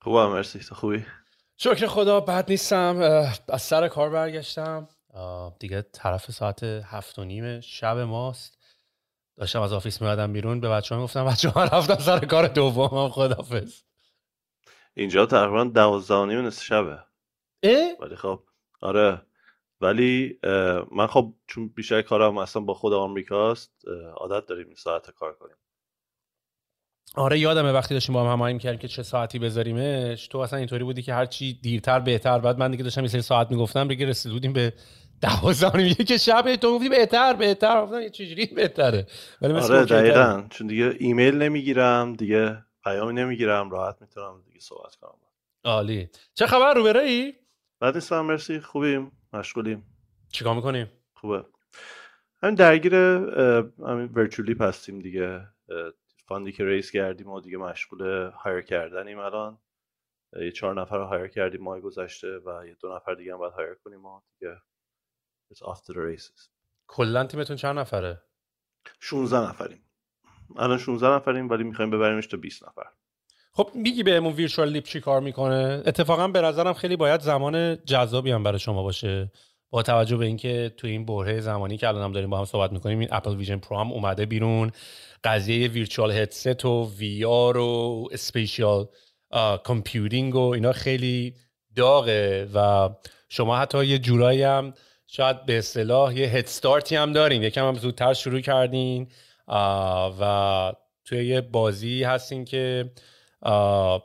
خوبم مرسی. تو خوبی؟ شکر خدا بد نیستم. از سر کار برگشتم. دیگه طرف ساعت هفت و نیم شب ماست. داشتم از آفیس میادم بیرون. به بچه ها گفتم بچه ها رفتم سر کار دومم خدافز اینجا تقریبا دوازده و نیم نصف شبه. اه؟ ولی خب آره. ولی من خب چون بیشتر کارم اصلا با خود آمریکاست عادت داریم این ساعت کار کنیم. آره یادمه وقتی داشتیم با هم هماهنگ می‌کردیم که چه ساعتی بذاریمش. تو اصلا اینطوری بودی که هر چی دیرتر بهتر. بعد من دیگه داشتم یه سری ساعت می‌گفتم دیگه رسید بودیم به دوازده که شب تو گفتی بهتر بهتر. گفتم یه چجوری بهتره؟ ولی آره دقیقا. چون دیگه ایمیل نمی‌گیرم دیگه پیامی نمی‌گیرم راحت می‌تونم دیگه صحبت کنم. عالی. چه خبر رو برایی بعد نیستم مرسی. خوبیم مشغولیم. چیکار می‌کنیم خوبه. همین درگیر همین Virtuleap هستیم دیگه. fund ی که raise کردیم و دیگه مشغول hire کردنیم الان. یه چهار نفر رو hire کردیم ماه گذشته و یه دو نفر دیگه هم باید hire کنیم و دیگه it's off to the races. کلا تیمتون چند نفره؟ 16 نفریم. الان 16 نفریم ولی می‌خوایم ببریمش تا 20 نفر. خب میگی بهمون Virtuleap چی کار می‌کنه؟ اتفاقا به نظرم خیلی باید زمان جذابی هم برای شما باشه. با توجه به اینکه تو این برهه زمانی که الان هم داریم با هم صحبت می‌کنیم این Apple Vision Pro هم اومده بیرون. قضیه virtual headset و VR و spatial computing و اینا خیلی داغه و شما حتی یه جورایی هم شاید به اصطلاح یه head start ی هم دارین. یکم هم زودتر شروع کردین. و توی یه بازی هستین که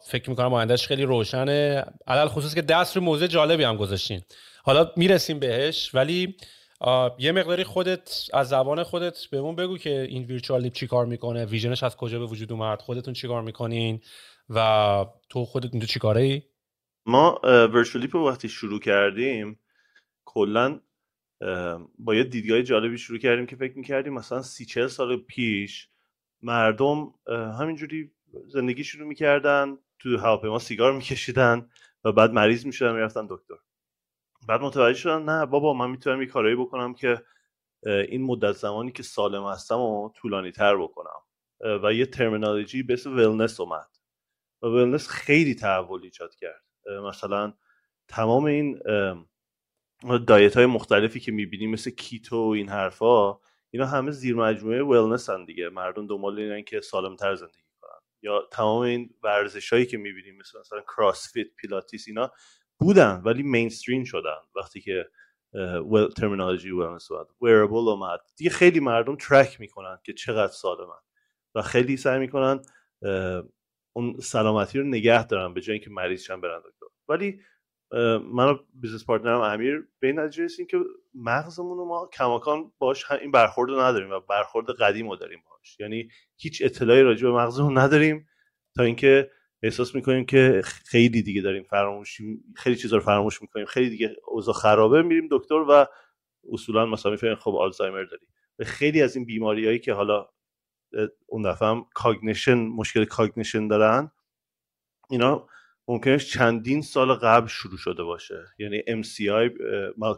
فکر می‌کنم آیندهش خیلی روشنه. علی‌الخصوص که دست رو موضوع جالبی هم گذاشتین. حالا می‌رسیم بهش ولی یه مقداری خودت از زبان خودت بهمون بگو که این ویرچوال لیپ چی کار می‌کنه ویژنش از کجا به وجود اومد خودتون چی کار می‌کنین و تو خودت اینجا چی کاره ای؟ ما ویرچوال لیپ رو وقتی شروع کردیم کلا با یه دیدگاه جالبی شروع کردیم که فکر می‌کردیم مثلا سی چل سال پیش مردم همینجوری زندگی شروع می‌کردن تو هواپیما سیگار میکشیدن و بعد مریض می‌شدن می‌رفتن دکتر بعد متوجه شدن نه بابا من می‌تونم یه کارایی بکنم که این مدت زمانی که سالم هستم و طولانی تر بکنم و یه terminology به اسم wellness اومد. و wellness خیلی تحول ایجاد کرد. مثلا تمام این diet های مختلفی که می‌بینیم مثل keto و این حرفا اینا همه زیر مجموعه wellness هن دیگه. مردم دنبال اینن که سالم تر زندگی کنن. یا تمام این ورزش هایی که می‌بینیم مثل مثلا CrossFit پیلاتیس اینا بودن ولی mainstream شدن وقتی که terminology wellness اومد. wearable اومد. دیگه خیلی مردم track می‌کنن که چقدر سالمن و خیلی سعی می‌کنن اون سلامتی رو نگه دارن به جای اینکه مریض شن برن دکتر. ولی من و business partner م امیر به این نتیجه رسیدیم که مغزمون رو ما کماکان باش این برخورد رو نداریم و برخورد قدیم رو داریم باش. یعنی هیچ اطلاعی راجع به مغزمون نداریم تا اینکه احساس می‌کنیم که خیلی دیگه داریم فراموشی خیلی چیزا رو فراموش می‌کنیم. خیلی دیگه اوضاع خرابه میریم دکتر و اصولا مثلا می‌فهمیم خب آلزایمر داری. خیلی از این بیماریایی که حالا اون دفعه هم cognition مشکل cognition دارن اینا ممکنه چندین سال قبل شروع شده باشه. یعنی MCI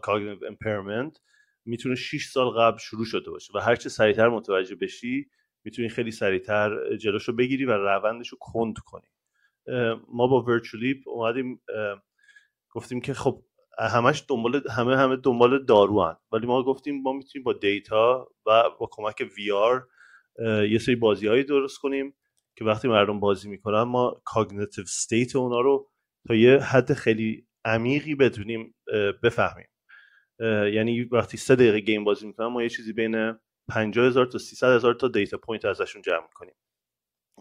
Cognitive Impairment می‌تونه 6 سال قبل شروع شده باشه و هرچه سریعتر متوجه بشی می‌تونی خیلی سریعتر جلوشو بگیری و روندش رو کند کنی. ما با Virtuleap اومدیم گفتیم که خب همش دنبال همه همه دنبال دارو ولی ما گفتیم ما می‌تونیم با data و با کمک VR یه سری بازی هایی درست کنیم که وقتی مردم بازی می‌کنن ما cognitive state اونا رو تا یه حد خیلی عمیقی بتونیم بفهمیم. یعنی وقتی سه دقیقه game بازی می‌کنن ما یه چیزی بین 50 هزار تا 300 هزار تا data point ازشون جمع می‌کنیم.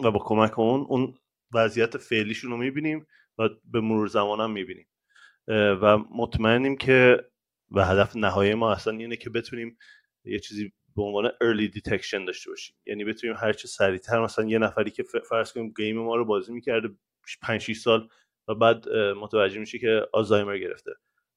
و با کمک اون اون وضعیت فعلیشون رو می‌بینیم و به مرور زمان هم می‌بینیم. و مطمئنیم که و هدف نهایی ما اصلا اینه که بتونیم یه چیزی به عنوان early detection داشته باشیم. یعنی بتونیم هر چه سریعتر مثلا یه نفری که فرض کنیم گیم ما رو بازی می‌کرده 5 6 سال و بعد متوجه میشه که آلزایمر گرفته.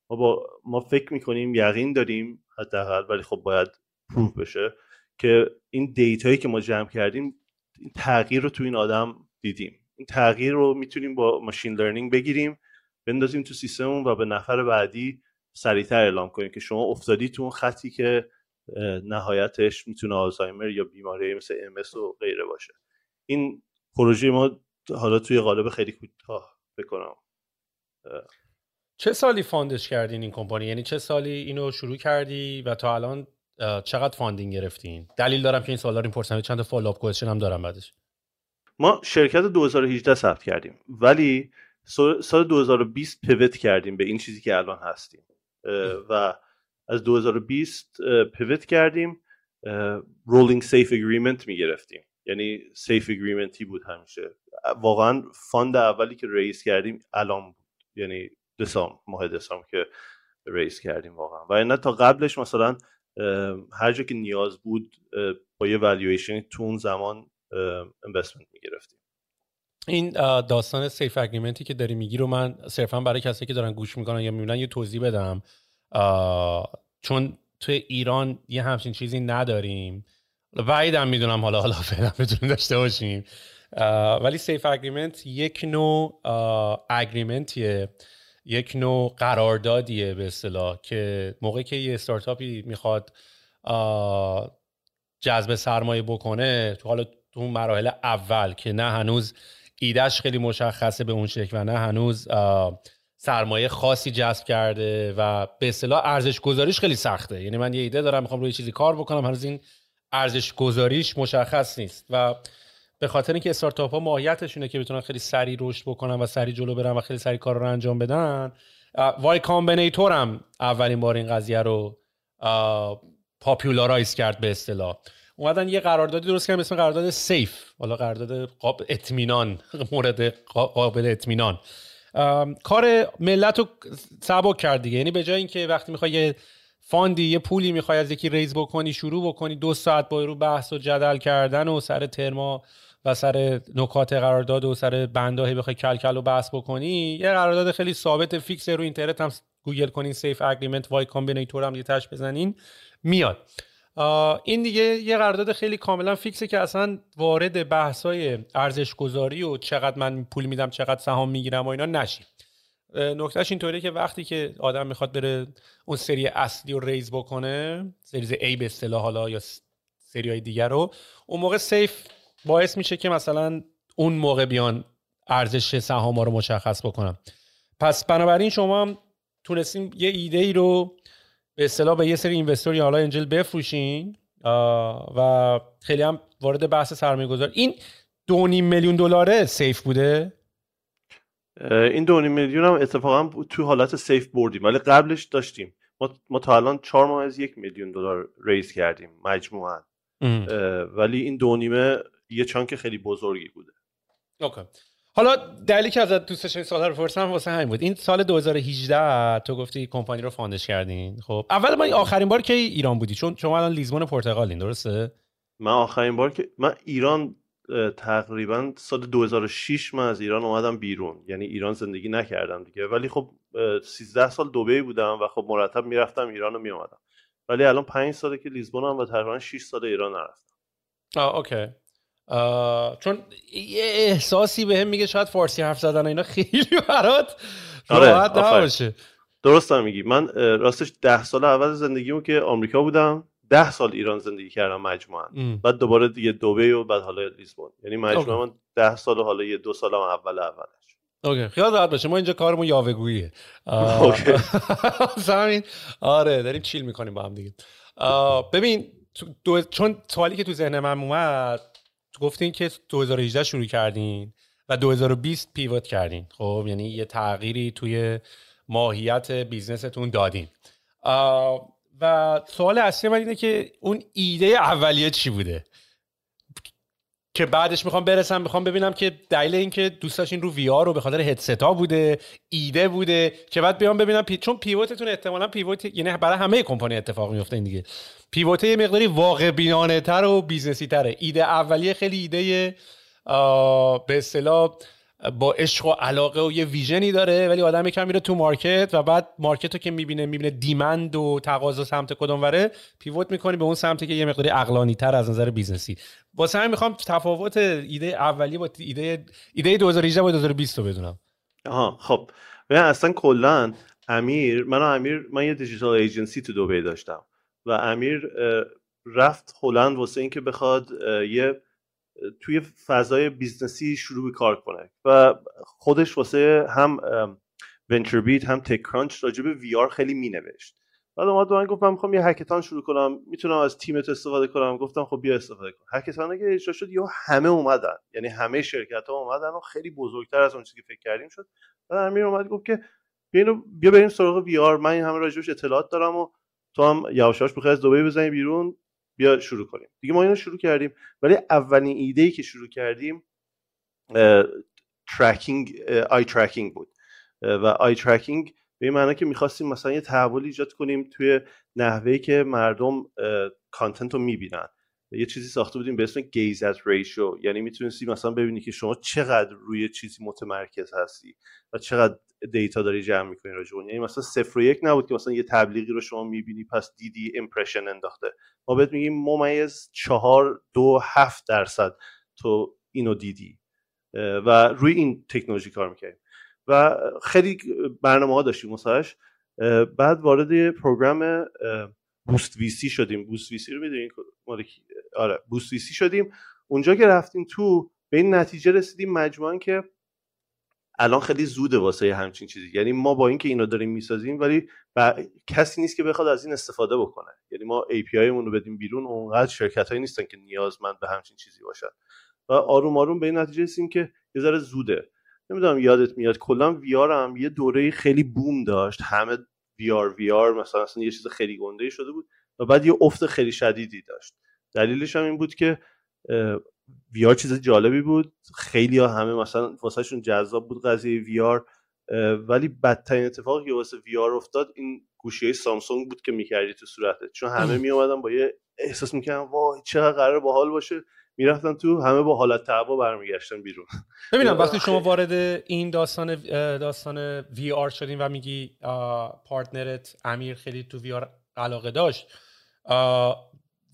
ما با ما فکر می‌کنیم یقین داریم حداقل ولی خب باید proof بشه که این data یی که ما جمع کردیم این تغییر رو تو این آدم دیدیم. این تغییر رو می‌تونیم با machine learning بگیریم بندازیم تو سیستم و به نفر بعدی سریعتر اعلام کنیم که شما افتادی تو اون خطی که نهایتش می‌تونه آلزایمر یا بیماری مثل ام و غیره باشه. این پروژه ما حالا توی قالب خیلی کوتاه بکنم. چه سالی found ش کردین این کمپانی؟ یعنی چه سالی اینو شروع کردی و تا الان چقدر funding گرفتین؟ دلیل دارم که این سوالا رو می‌پرسم چند تا follow-up question هم دارم بعدش. ما شرکت 2018 ثبت کردیم ولی سال 2020 pivot کردیم به این چیزی که الان هستیم. و از 2020 pivot کردیم rolling SAFE agreement می‌گرفتیم. یعنی SAFE agreement ی بود همیشه. واقعا fund اولی که raise کردیم الان بود. یعنی دسامبر ماه دسامبر که raise کردیم واقعا. و نه تا قبلش مثلا هر جا که نیاز بود با یه والویشن تو اون زمان investment می‌گرفتیم. این داستان SAFE agreement ی که داری میگی رو من صرفا برای کسی که دارن گوش می‌کنن یا می‌بینن یه توضیح بدم. چون توی ایران یه همچین چیزی نداریم. وعیدم می‌دونم حالا حالا فعلا بتونیم داشته باشیم. ولی سیف اگریمنت یک نوع اگریمنتیه یک نوع قراردادیه به اصطلاح که موقعی که یه استارتاپی می‌خواد جذب سرمایه بکنه تو حالا تو مراحل اول که نه هنوز ایدهش خیلی مشخصه به اون شکل و نه هنوز سرمایه خاصی جذب کرده و به اصطلاح ارزش گذاریش خیلی سخته. یعنی من یه ایده دارم می‌خوام روی چیزی کار بکنم هنوز این ارزش گذاریش مشخص نیست. و به خاطر اینکه استارتاپ ها ماهیتشونه که بتونن خیلی سریع رشد بکنن و سریع جلو برن و خیلی سریع کار رو انجام بدن Y Combinator هم اولین بار این قضیه رو popularize کرد به اصطلاح. اومدن یه قراردادی درست کردن اسم قرارداد SAFE. حالا قرارداد قابل اطمینان مورد قابل اطمینان. کار ملت رو سبک کرد دیگه. یعنی به جای اینکه وقتی می‌خوای یه فاندی یه پولی می‌خوای از یکی raise بکنی شروع بکنی دو ساعت با رو بحث و جدل کردن و سر ترما و سر نکات قرارداد و سر بندای بخوای کل کل و بحث بکنی یه قرارداد خیلی ثابت fix رو اینترنت هم گوگل کنین SAFE agreement Y Combinator هم یه تهش بزنین میاد. این دیگه یه قرارداد خیلی کاملا fix ه که اصلا وارد بحثای ارزش گذاری و چقدر من پول میدم چقدر سهام می‌گیرم و اینا نشیم. نکتهش اینطوریه که وقتی که آدم می‌خواد بره اون سری اصلی رو ریز بکنه سریز A به اصطلاح حالا یا سری های دیگر رو اون موقع سیف باعث میشه که مثلا اون موقع بیان ارزش سهام ها رو مشخص بکنم پس بنابراین شما هم تونستیم یه ایده ای رو به اصطلاح به یه سری اینوستور یا حالا انجل بفروشین و خیلی هم وارد بحث سرمایه گذار این دو میلیون دلاره SAFE بوده؟ این دو میلیون هم اتفاقا تو حالت SAFE بردیم ولی قبلش داشتیم. ما, ما تا الان چهار ممیز یک میلیون دلار raise کردیم مجموعا. ولی این دو نیمه یه chunk خیلی بزرگی بوده. OK. حالا دلیلی که ازت دوست داشتم سوال رو پرسیدم واسه همین بود. این سال 2018 تو گفتی کمپانی رو found ش کردین. خب اول ما آخرین بار که ایران بودی چون شما الان لیزبون پرتغالین درسته؟ من آخرین بار که من ایران تقریبا سال 2006 من از ایران اومدم بیرون. یعنی ایران زندگی نکردم دیگه. ولی خب 13 سال دبی بودم و خب مرتب می‌رفتم ایران رو میومدم ولی الان پنج ساله که لیزبون هم و تقریبا 6 سال ایران نرفتم. آه اوکی. چون یه احساسی به هم میگه شاید فارسی حرف زدن اینا خیلی برات آره، راحت. نباشه. درست هم میگی. من راستش ده سال اول زندگیمو که آمریکا بودم ده سال ایران زندگی کردم مجموعا. ام. بعد دوباره دیگه دبی و بعد حالا لیزبون یعنی مجموعا. من ده سال و حالا یه دو سال هم اول اولش. OK. خیال راحت باشه. ما اینجا کارمون یاوهگوییه. آه، OK. آره داریم chill می‌کنیم با هم دیگه. ببین تو- دو... چون سوالی که تو ذهن من اومد گفتین که 2018 شروع کردین و 2020 pivot کردین. خب یعنی یه تغییری توی ماهیت business تون دادین. و سوال اصلی من اینه که اون ایده اولیه چی بوده؟ که بعدش می‌خوام برسم می‌خوام ببینم که دلیل اینکه دوست داشتین رو VR رو به خاطر هدستا بوده ایده بوده که بعد بیام ببینم پی... چون pivot تون احتمالا pivot یعنی برای همه کمپانی اتفاق میفته این دیگه. pivot یه مقداری واقع بینانه تر و business ی تره ایده اولیه خیلی ایده آه، به اصطلاح با عشق و علاقه و یه vision ی داره ولی آدم یکم میره تو market و بعد market رو که می‌بینه می‌بینه demand و تقاضا سمت کدوم وره pivot می‌کنی به اون سمتی که یه مقداری عقلانی تر از نظر business ی. واسه همین می‌خوام تفاوت ایده اولیه با ایده ایده 2018 با 2020 رو بدونم. آها خب. ببین اصلا کلا امیر من امیر من یه digital agency تو دبی داشتم و امیر رفت هلند واسه اینکه بخواد یه توی فضای business ی شروع به کار کنه. و خودش واسه هم VentureBeat هم TechCrunch راجع به VR خیلی مینوشت. بعد اومد من گفت من می‌خوام یه hackathon شروع کنم. می‌تونم از تیمت استفاده کنم. گفتم خب بیا استفاده کن. hackathon که اجرا شد یا همه اومدن. یعنی همه شرکت ها اومدن و خیلی بزرگتر از اون چیزی که فکر کردیم شد. بعد امیر اومد گفت که بیا بیا بریم سراغ VR من این همه راجبش اطلاعات دارم و تو هم یواش یواش بخوای از دبی بزنی بیرون. بیا شروع کنیم. دیگه ما اینو شروع کردیم. ولی اولین ایده ای که شروع کردیم tracking eye tracking بود. و eye tracking به این معنی که می‌خواستیم مثلا یه تحول ایجاد کنیم توی نحوهی که مردم content رو می‌بینن. یه چیزی ساخته بودیم به اسم gaze at ratio یعنی می‌تونستی مثلا ببینی که شما چقدر روی چیزی متمرکز هستی و چقدر data داری جمع می‌کنی راجع. یعنی مثلا صفر و یک نبود که مثلا یه تبلیغی رو شما می‌بینی پس دیدی impression انداخته. ما بهت میگیم ممیز چهار دو هفت درصد تو اینو دیدی. و روی این تکنولوژی کار می‌کردیم. و خیلی برنامه ها داشتیم اه، بعد وارد program Boost VC شدیم. Boost VC رو می‌دونین آره Boost VC شدیم. اونجا که رفتیم تو به این نتیجه رسیدیم مجموعا که الان خیلی زوده واسه همچین چیزی. یعنی ما با اینکه اینو داریم می‌سازیم ولی ب- کسی نیست که بخواد از این استفاده بکنه. یعنی ما API مون رو بدیم بیرون اونقدر شرکت هایی نیستن که نیازمند به همچین چیزی باشن. و آروم آروم به این نتیجه رسیدیم که یه ذره زوده. نمی‌دونم یادت میاد. کلا وی آر هم یه دوره خیلی بوم داشت. همه وی آر وی آر مثلا اصلا یه چیز خیلی گنده شده بود و بعد یه افت خیلی شدیدی داشت. دلیلش هم این بود که VR چیز جالبی بود. خیلی ها همه مثلا واسهشون جذاب بود قضیه VR ولی بدترین اتفاقی که واسه VR افتاد این گوشی های سامسونگ بود که می‌کردی تو صورتت. چون همه می اومدن با یه احساس می‌کردن وای چقدر قرار باحال باشه. می‌رفتن تو همه با حالت تعبا برمیگشتن بیرون. ببینم وقتی شما وارد این داستان داستان VR شدین و میگی partner ت امیر خیلی تو VR علاقه داشت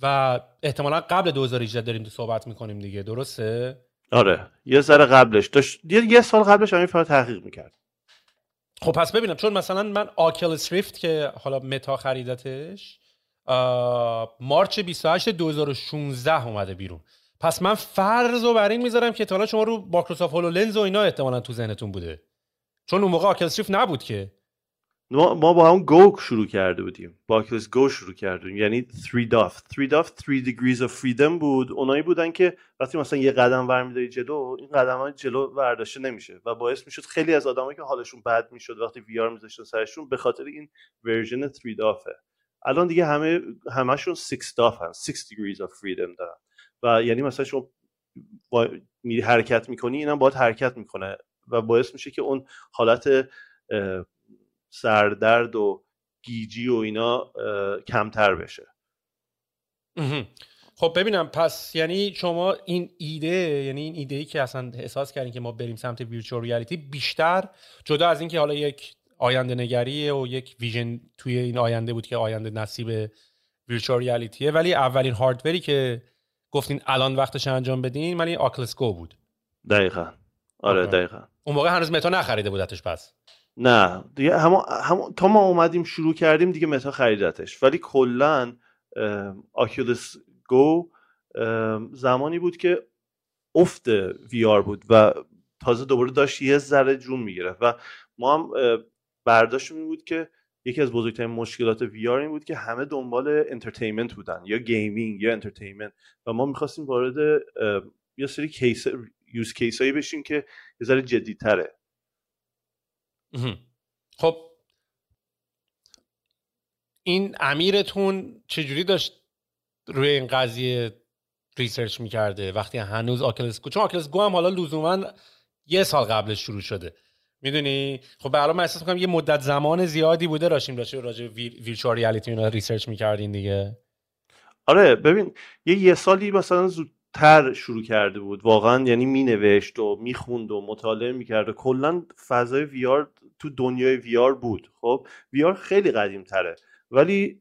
و احتمالا قبل 2018 داریم صحبت می‌کنیم دیگه. درسته؟ آره. یه ذره قبلش. داشت یه, سال قبلش همین فقط تحقیق می‌کرد. خب پس ببینم. چون مثلا من آکل سریفت که حالا متا خریدتش مارچ 28 2016 اومده بیرون. پس من فرض رو بر این می‌ذارم که تا حالا شما رو مایکروسافت هولو لنز و اینا احتمالا تو ذهنتون بوده. چون اون موقع آکل سریفت نبود که. ما, ما با همون گو شروع کرده بودیم. با اکلس گو شروع کرده بودیم. یعنی 3 داف 3 داف 3 degrees of freedom بود. اونایی بودن که وقتی مثلا یه قدم ور جلو این قدم های جلو برداشته نمیشه و باعث می‌شد خیلی از آدمایی که حالشون بد می‌شد وقتی وی آر میذاشتن سرشون به خاطر این ورژن 3 دافه الان دیگه همه همشون 6 داف هن. 6 degrees of freedom دارن. و یعنی مثلا شما با میری حرکت می‌کنی اینم باید حرکت می‌کنه و باعث میشه که اون حالت سردرد و گیجی و اینا کمتر بشه. خب ببینم پس یعنی شما این ایده یعنی این ایده ای که اصلا احساس کردین که ما بریم سمت ویرچوال ریالیتی بیشتر جدا از اینکه حالا یک آینده نگریه و یک ویژن توی این آینده بود که آینده نصیب ویرچوال ریالیتیه ولی اولین هاردوری که گفتین الان وقتش انجام بدین این Oculus Go بود. دقیقا. آره دقیقا. اون موقع هنوز متا نخریده بودتش پس. نه دیگه هم, هم تا ما اومدیم شروع کردیم دیگه متا خریدتش. ولی کلا Oculus Go زمانی بود که افت VR بود و تازه دوباره داشت یه ذره جون می‌گرفت و ما هم برداشتمون بود که یکی از بزرگترین مشکلات VR این بود که همه دنبال entertainment بودن یا gaming یا entertainment و ما می‌خواستیم وارد یه سری case use case هایی بشیم که یه ذره جدی تره خب. این امیرتون چجوری داشت روی این قضیه research می‌کرده؟ وقتی هنوز Oculus Go چون Oculus Go هم حالا لزوما یه سال قبلش شروع شده. می‌دونی؟ خب به من احساس می‌کنم یه مدت زمان زیادی بوده راشیم داشته راجع virtual reality اینا research می‌کردین دیگه. آره ببین یه یه سالی مثلا زودتر شروع کرده بود. واقعا یعنی مینوشت و می‌خوند و مطالعه می‌کرد و کلا فضای VR تو دنیای VR بود. خب VR خیلی قدیم تره ولی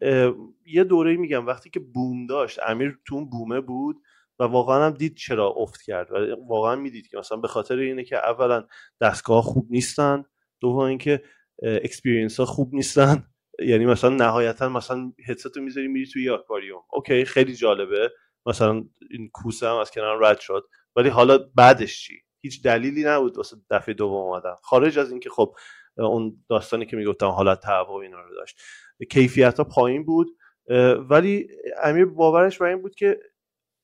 یه دوره میگم وقتی که boom داشت امیر تو اون boom ه بود و واقعا هم دید چرا افت کرد. و واقعا می‌دید که مثلا به خاطر اینه که اولا دستگاه خوب نیستن دوم اینکه experience ها خوب نیستن. یعنی مثلا نهایتا مثلا هدست رو می‌ذاری میری توی آکواریوم. okay خیلی جالبه. مثلا این کوسه هم از کنار رد شد. ولی حالا بعدش چی؟ هیچ دلیلی نبود واسه دفعه دوم اومدن. خارج از اینکه خب اون داستانی که می‌گفتم حالت تهوع اینا رو داشت. کیفیت ها پایین بود ولی امیر باورش بر این بود که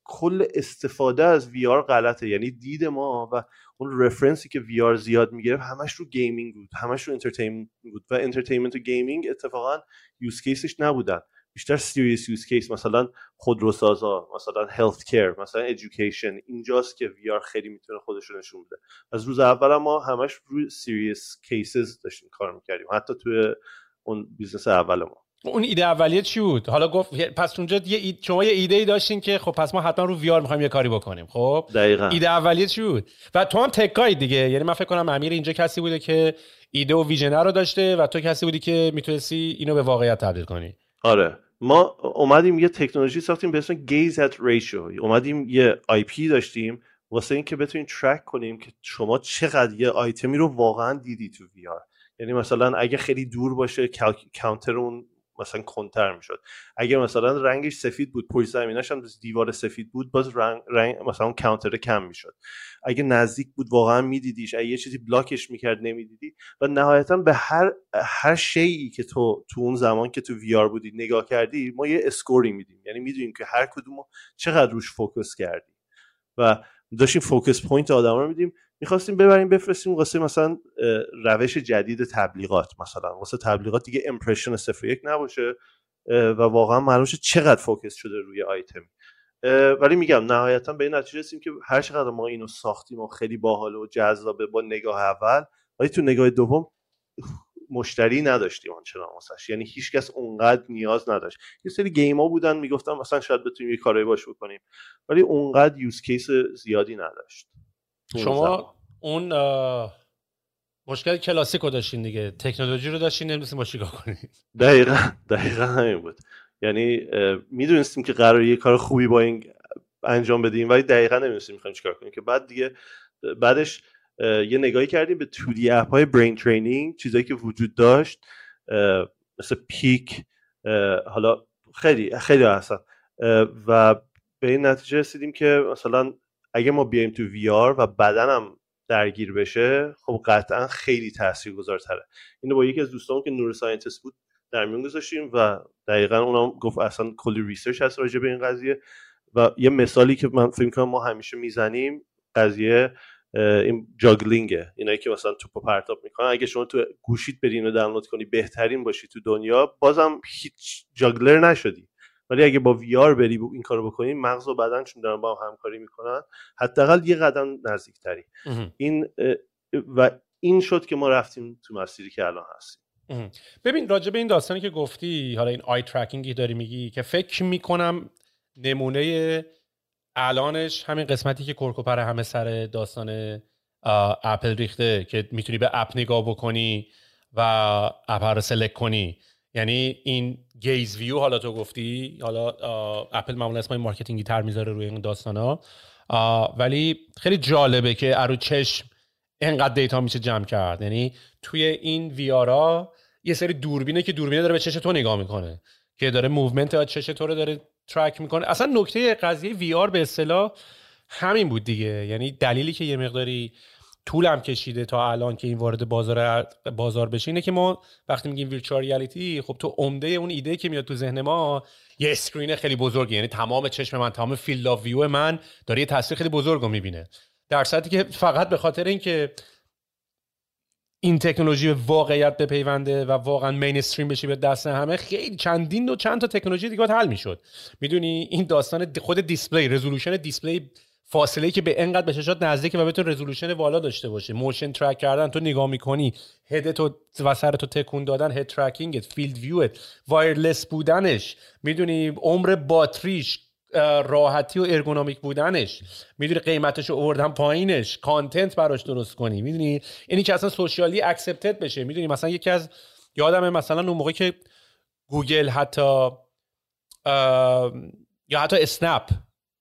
کل استفاده از VR غلطه. یعنی دید ما و اون reference ی که VR زیاد می‌گرفت همش رو gaming بود همش رو entertainment بود و entertainment و gaming اتفاقا use case ش نبودن. بیشتر serious use case مثلا خودروسازا مثلا healthcare مثلا education اینجاست که VR خیلی می‌تونه خودش رو نشون بده. از روز اول ما همش روی serious cases داشتیم کار می‌کردیم. حتی توی اون business اول ما. اون ایده اولیه چی بود؟ حالا گفت پس اونجا یه اید... شما یه ایده ای داشتین که خب پس ما حتما رو VR می‌خوایم یه کاری بکنیم. خب؟ دقیقا. ایده اولیه چی بود؟ و تو هم tech ای دیگه. یعنی من فکر کنم امیر اینجا کسی بوده که ایده و ویژنر رو داشته و تو کسی بودی که می‌تونستی اینو به واقعیت تبدیل کنی. آره. ما اومدیم یه تکنولوژی ساختیم به اسم gaze at ratio اومدیم یه IP داشتیم واسه اینکه بتونیم track کنیم که شما چقدر یه آیتمی رو واقعا دیدی تو VR یعنی مثلا اگه خیلی دور باشه کانتر اون مثلا کمتر می‌شد. اگر مثلا رنگش سفید بود پشت زمینش هم دیوار سفید بود باز رنگ, رنگ مثلا کانتر کم می‌شد. اگه نزدیک بود واقعا میدیدیش. اگه یه چیزی block ش می‌کرد نمی‌دیدی. و نهایتا به هر هر شیئی که تو تو اون زمان که تو VR بودی نگاه کردی ما یه score ی میدیم یعنی می‌دونیم که هر کدوم چقدر روش focus کردی. و داشتیم focus point آدم رو میدیم می‌خواستیم ببریم بفرستیم. واسه مثلا روش جدید تبلیغات مثلا. واسه تبلیغات دیگه impression صفر یک نباشه و واقعا معلوم چقدر focus شده روی آیتم ولی میگم نهایتا به این نتیجه رسیدیم که هر چقدر ما اینو ساختیم و خیلی باحال و جذابه با نگاه اول ولی تو نگاه دوم مشتری نداشتیم آنچنان واسش. یعنی هیچکس اونقدر نیاز نداشت. یه سری گیما بودن می‌گفتم مثلا شاید بتونیم یه کارایی باش بکنیم. ولی اونقدر یوز کیس زیادی نداشت. شما اون مشکل کلاسیک رو داشتین دیگه. تکنولوژی رو داشتین نمی‌دونستیم با چیکار کنید دقیقا دقیقا همین بود. یعنی می‌دونستیم که قرار یه کار خوبی با این انجام بدیم ولی دقیقا نمی‌دونستیم می‌خوایم چیکار کنیم. که بعد دیگه بعدش یه نگاهی کردیم به 2D اپ های برین ترینینگ چیزایی که وجود داشت. مثل پیک حالا خیلی خیلی هستن و به این نتیجه رسیدیم که مثلا اگه ما بیایم تو وی آر و بدنم درگیر بشه خب قطعا خیلی تاثیرگذارتره. اینو با یکی از دوستان که neuroscientist بود در میون گذاشتیم و دقیقا اونم گفت اصلا کلی research هست راجع به این قضیه و یه مثالی که من فکر کنم ما همیشه می‌زنیم قضیه این juggling ه اینایی که مثلا توپو پرتاب می‌کنن. اگه شما تو گوشیت برین و دانلود کنی بهترین باشی تو دنیا بازم هیچ juggler نشدی. ولی اگه با VR بری این کارو بکنی مغز و بدن چون دارن با هم همکاری می‌کنن حداقل یه قدم نزدیکتری. این و این شد که ما رفتیم تو مسیری که الان هستیم. ببین راجع به این داستانی که گفتی حالا این eye tracking ی داری میگی که فکر می‌کنم نمونه الانش همین قسمتی که کرک و پر همه سر داستان اپل ریخته که می‌تونی به app نگاه بکنی و app رو select کنی. یعنی این gaze view حالا تو گفتی حالا اپل معمولا اسمای marketing ی تر می‌ذاره روی این داستان ها ولی خیلی جالبه که از رو چشم اینقدر data میشه جمع کرد. یعنی توی این VR ا یه سری دوربینه که دوربینه داره به چش تو نگاه می‌کنه که داره movement چش تو رو داره track می‌کنه. اصلا نکته قضیه VR به اصطلاح همین بود دیگه. یعنی دلیلی که یه مقداری طولم کشیده تا الان که این وارد بازار بازار بشه. اینه که ما وقتی میگیم virtual reality خب تو عمده اون ایده که میاد تو ذهن ما یه screen خیلی بزرگی. یعنی تمام چشم من تمام field of view من داره یه تصویر خیلی بزرگ رو می‌بینه. در صورتی که فقط به خاطر اینکه این تکنولوژی به واقعیت بپیونده و واقعا mainstream بشه به دست همه خیلی چندین و چند تا تکنولوژی دیگه حل می‌شد. می‌دونی این داستان خود display resolution display فاصله که به انقدر به چشات نزدیکه و بتونه resolution بالا داشته باشه. motion track کردن تو نگاه می‌کنی head تو و سر تو تکون دادن head tracking ت field view ت wireless بودنش می‌دونی عمر باتریش راحتی و ergonomic بودنش می‌دونی قیمتش رو آوردن پایینش content براش درست کنی می‌دونی؟ اینی که اصلا socially accepted بشه. می‌دونی؟ مثلا یکی از یادم مثلا اون موقع که گوگل حتی یا حتی اسنپ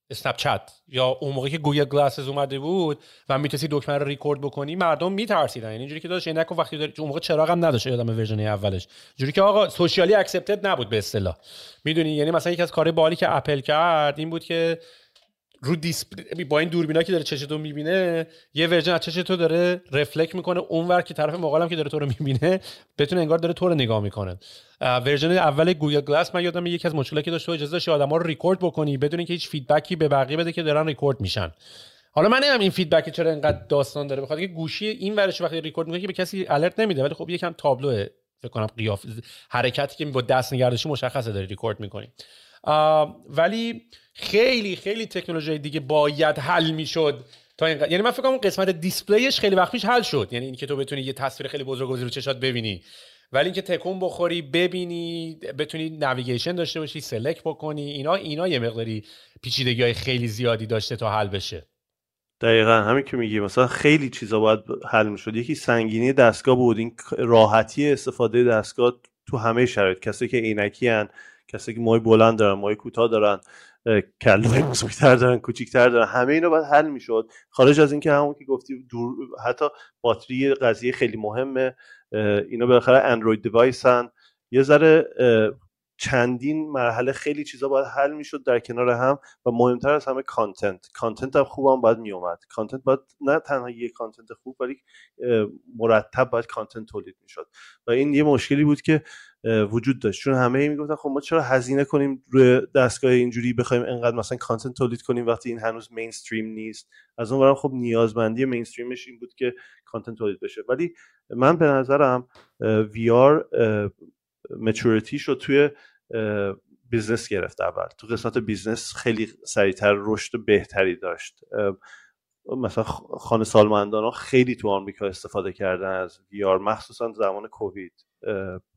اسنپ چت یا اون موقعی که Google Glasses اومده بود و می‌تونستی دکمه رو ریکورد بکنی مردم میترسیدن. یعنی اینجوری که داشت عینک وقتی داری اون موقع چراغ هم نداشت یادم version اولش. جوری که آقا socially accepted نبود به اصطلاح. می‌دونی؟ یعنی مثلا یکی از کارهای باحالی که اپل کرد این بود که رو display با این دوربینا که داره چشتو می‌بینه یه version از چشتو داره reflect می‌کنه اونور که طرف مقابلم که داره تو رو می‌بینه بتونه انگار داره تو رو نگاه می‌کنه. version اول Google Glass من یادم یکی از مشکلاتی که داشت اجازه داشت آدما رو ریکورد بکنی بدون اینکه هیچ feedback ی به بقیه بده که دارن ریکورد میشن. حالا من هم این feedback چرا اینقدر داستان داره بخاطر که گوشی این ورش وقتی ریکورد می‌کنه که به کسی alert نمیده ولی خب یکم تابلو فکر کنم قیافه حرکتی که با دست نگه داشتی مشخصه داره ریکورد می‌کنی. ولی خیلی خیلی تکنولوژی دیگه باید حل می‌شد تا این یعنی من فکر کنم قسمت display ش خیلی وقت پیش حل شد. یعنی اینکه تو بتونی یه تصویر خیلی بزرگ رو چشات ببینی. ولی اینکه تکون بخوری ببینی بتونی navigation داشته باشی select بکنی اینا اینا یه مقداری پیچیدگی های خیلی زیادی داشته تا حل بشه. دقیقا همین که میگی مثلا خیلی چیزا باید حل می‌شد. یکی سنگینی دستگاه بود این راحتی استفاده دستگاه تو همه شرایط. کسی که عینکی کسی که مای بلند دارن مای کوتاه دارن کله بزرگتر دارن کوچیکتر دارن همه اینا باید حل می‌شد. خارج از اینکه همون که گفتی دور حتی باتری قضیه خیلی مهمه اینا بالاخره اندروید دیوایسن یه ذره چندین مرحله خیلی چیزا باید حل می‌شد در کنار هم و مهمتر از همه content content هم خوبم باید میومد content باید نه تنها یه content خوب ولی مرتب باید content تولید می‌شد. و این یه مشکلی بود که وجود داشت. چون همه می‌گفتن خب ما چرا هزینه کنیم روی دستگاه اینجوری بخوایم انقدر مثلا content تولید کنیم وقتی این هنوز mainstream نیست؟ از اون خب نیازمندی mainstream ش این بود که content تولید بشه. ولی من به نظرم VR maturity شد توی business گرفت اول. تو قسمت business خیلی سریعتر رشد بهتری داشت. مثلا خانه سالمندان ها خیلی تو آمریکا استفاده کردن از VR مخصوصا زمان کووید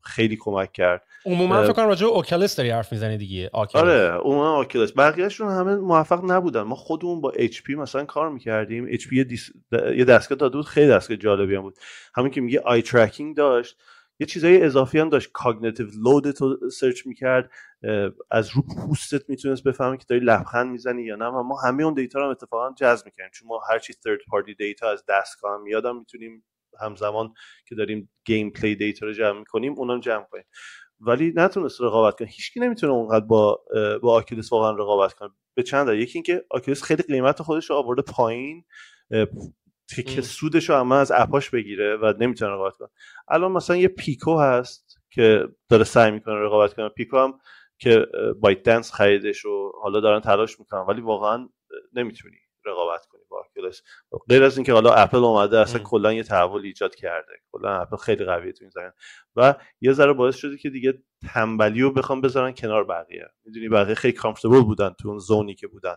خیلی کمک کرد. عموما فکر کنم راجع به Oculus داری حرف می‌زنی دیگه Oculus. آره عموما Oculus بقیهشون همه موفق نبودن. ما خودمون با HP مثلا کار می‌کردیم. HP یه دستگاه داده بود خیلی دستگاه جالبی هم بود. همین که میگه eye tracking داشت. یه چیزای اضافی هم داشت. cognitive load تو measure می‌کرد. از رو پوستت می‌تونست بفهمه که داری لبخند می‌زنی یا نه. و ما همه اون data رو اتفاقا جذب می‌کنیم چون ما هر چی third party data از دستگاه هم میادم می‌تونیم همزمان که داریم gameplay data رو جمع می‌کنیم اونم جمع کنیم. ولی نتونست رقابت کنه. هیچکی نمی‌تونه اونقدر با با Oculus واقعا رقابت کنه. به چند دلیل. یکی اینکه Oculus خیلی قیمت خودش رو آورده پایین. که سودش رو اما از app اش بگیره و نمی‌تونه رقابت کنه. الان مثلا یه Pico هست که داره سعی می‌کنه رقابت کنه. Pico هم که ByteDance خریدش و حالا دارن تلاش می‌کنن ولی واقعا نمی‌تونی رقابت کنی با Oculus غیر از اینکه حالا اپل اومده اصلا کلا یه تحول ایجاد کرده. کلا اپل خیلی قویه تو این زمین و یه ذره باعث شده که دیگه تنبلی رو بخوام بذارن کنار بقیه. می‌دونی بقیه خیلی comfortable بودن تو اون zone ی که بودن.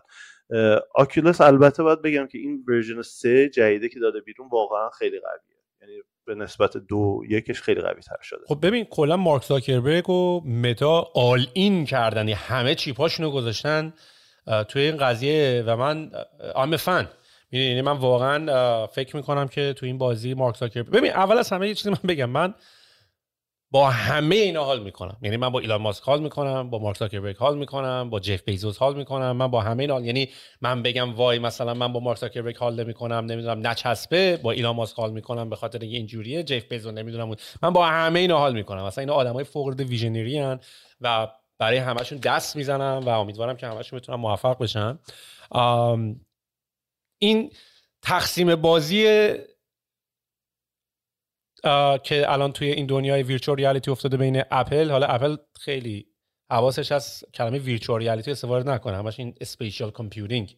Oculus البته باید بگم که این version 3 جدیده که داده بیرون واقعا خیلی قویه. یعنی به نسبت دو یکش خیلی قوی تر شده. خب ببین کلا مارک زاکربرگ و متا all in کردن. یعنی همه chip اشونو گذاشتن توی این قضیه و من I'm fan یعنی من واقعا فکر می‌کنم که تو این بازی مارک زاکربرگ ببین اول از همه یه چیزی من بگم. من با همه اینا حال می‌کنم. یعنی من با ایلان ماسک حال می‌کنم با مارک زاکربرگ حال می‌کنم با جف بیزوس حال می‌کنم. من با همه اینا یعنی من بگم وای مثلا من با مارک زاکربرگ حال نمی‌کنم نمی‌دونم نچسبه با ایلان ماسک حال می‌کنم به خاطر اینجوریه جف بیزوس نمی‌دونم من با همه اینا حال می‌کنم. مثلا اینا آدمای العاده ویژنری و برای همشون دست می‌زنم و امیدوارم که همشون بتونن موفق بشن. این تقسیم بازی که الان توی این دنیای ویرچوال ریالیتی افتاده بین اپل حالا اپل خیلی حواسش از کلمه virtual reality استفاده نکنه همش این spatial computing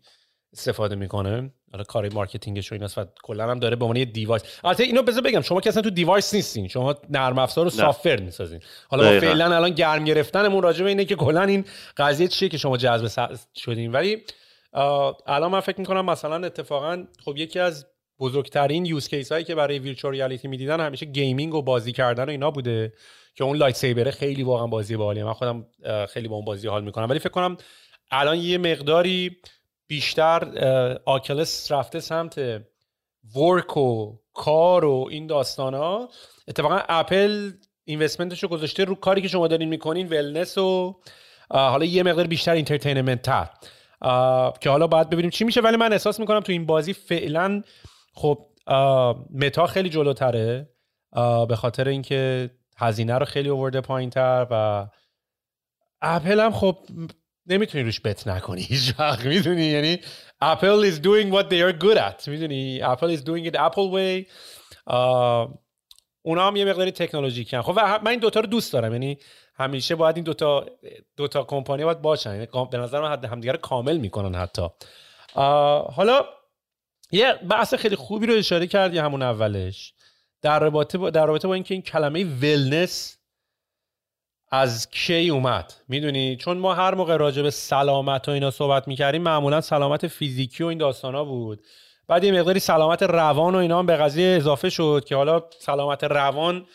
استفاده می‌کنه. حالا کار marketing ش و ایناست و کلا هم داره به عنوان یه device البته اینو بذار بگم شما که اصلا تو device نیستین شما نرم افزار و soft می‌سازین. حالا ما فعلا الان گرم گرفتنمون راجع به اینه که کلا این قضیه چیه که شما جذب شدین. ولی الان من فکر می‌کنم مثلا اتفاقا خب یکی از بزرگترین use case هایی که برای virtual reality می‌دیدن همیشه gaming و بازی کردن و اینا بوده که اون lightsaber ه خیلی واقعا بازی باحالیه. من خودم خیلی با اون بازی حال می‌کنم. ولی فکر کنم الان یه مقداری بیشتر Oculus رفته سمت work و کار و این داستان ها اتفاقا اپل investment ش رو گذاشته رو کاری که شما دارین می‌کنین wellness و حالا یه مقدار بیشتر entertainment تر که حالا باید ببینیم چی میشه. ولی من احساس می‌کنم تو این بازی فعلا خب متا خیلی جلوتره به خاطر اینکه هزینه رو خیلی آورده پایین تر و اپل هم خب نمی‌تونی روش بت نکنی هیچ می‌دونی؟ یعنی اپل is doing what they are good at می‌دونی؟ اپل is doing it Apple way. اونا هم یه مقداری تکنولوژی کن خب من این دوتا رو دوست دارم یعنی همیشه باید این دوتا دوتا کمپانی باید باشن. یعنی به نظر من همدیگه رو کامل می‌کنن حتی. حالا یه بحث خیلی خوبی رو اشاره کردی همون اولش. در رابطه با, در رابطه با اینکه این کلمه ولنس از کی اومد. می‌دونی؟ چون ما هر موقع راجع به سلامت و اینا صحبت می‌کردیم معمولا سلامت فیزیکی و این داستانا بود. بعد یه مقداری سلامت روان و اینا هم به قضیه اضافه شد که حالا سلامت روان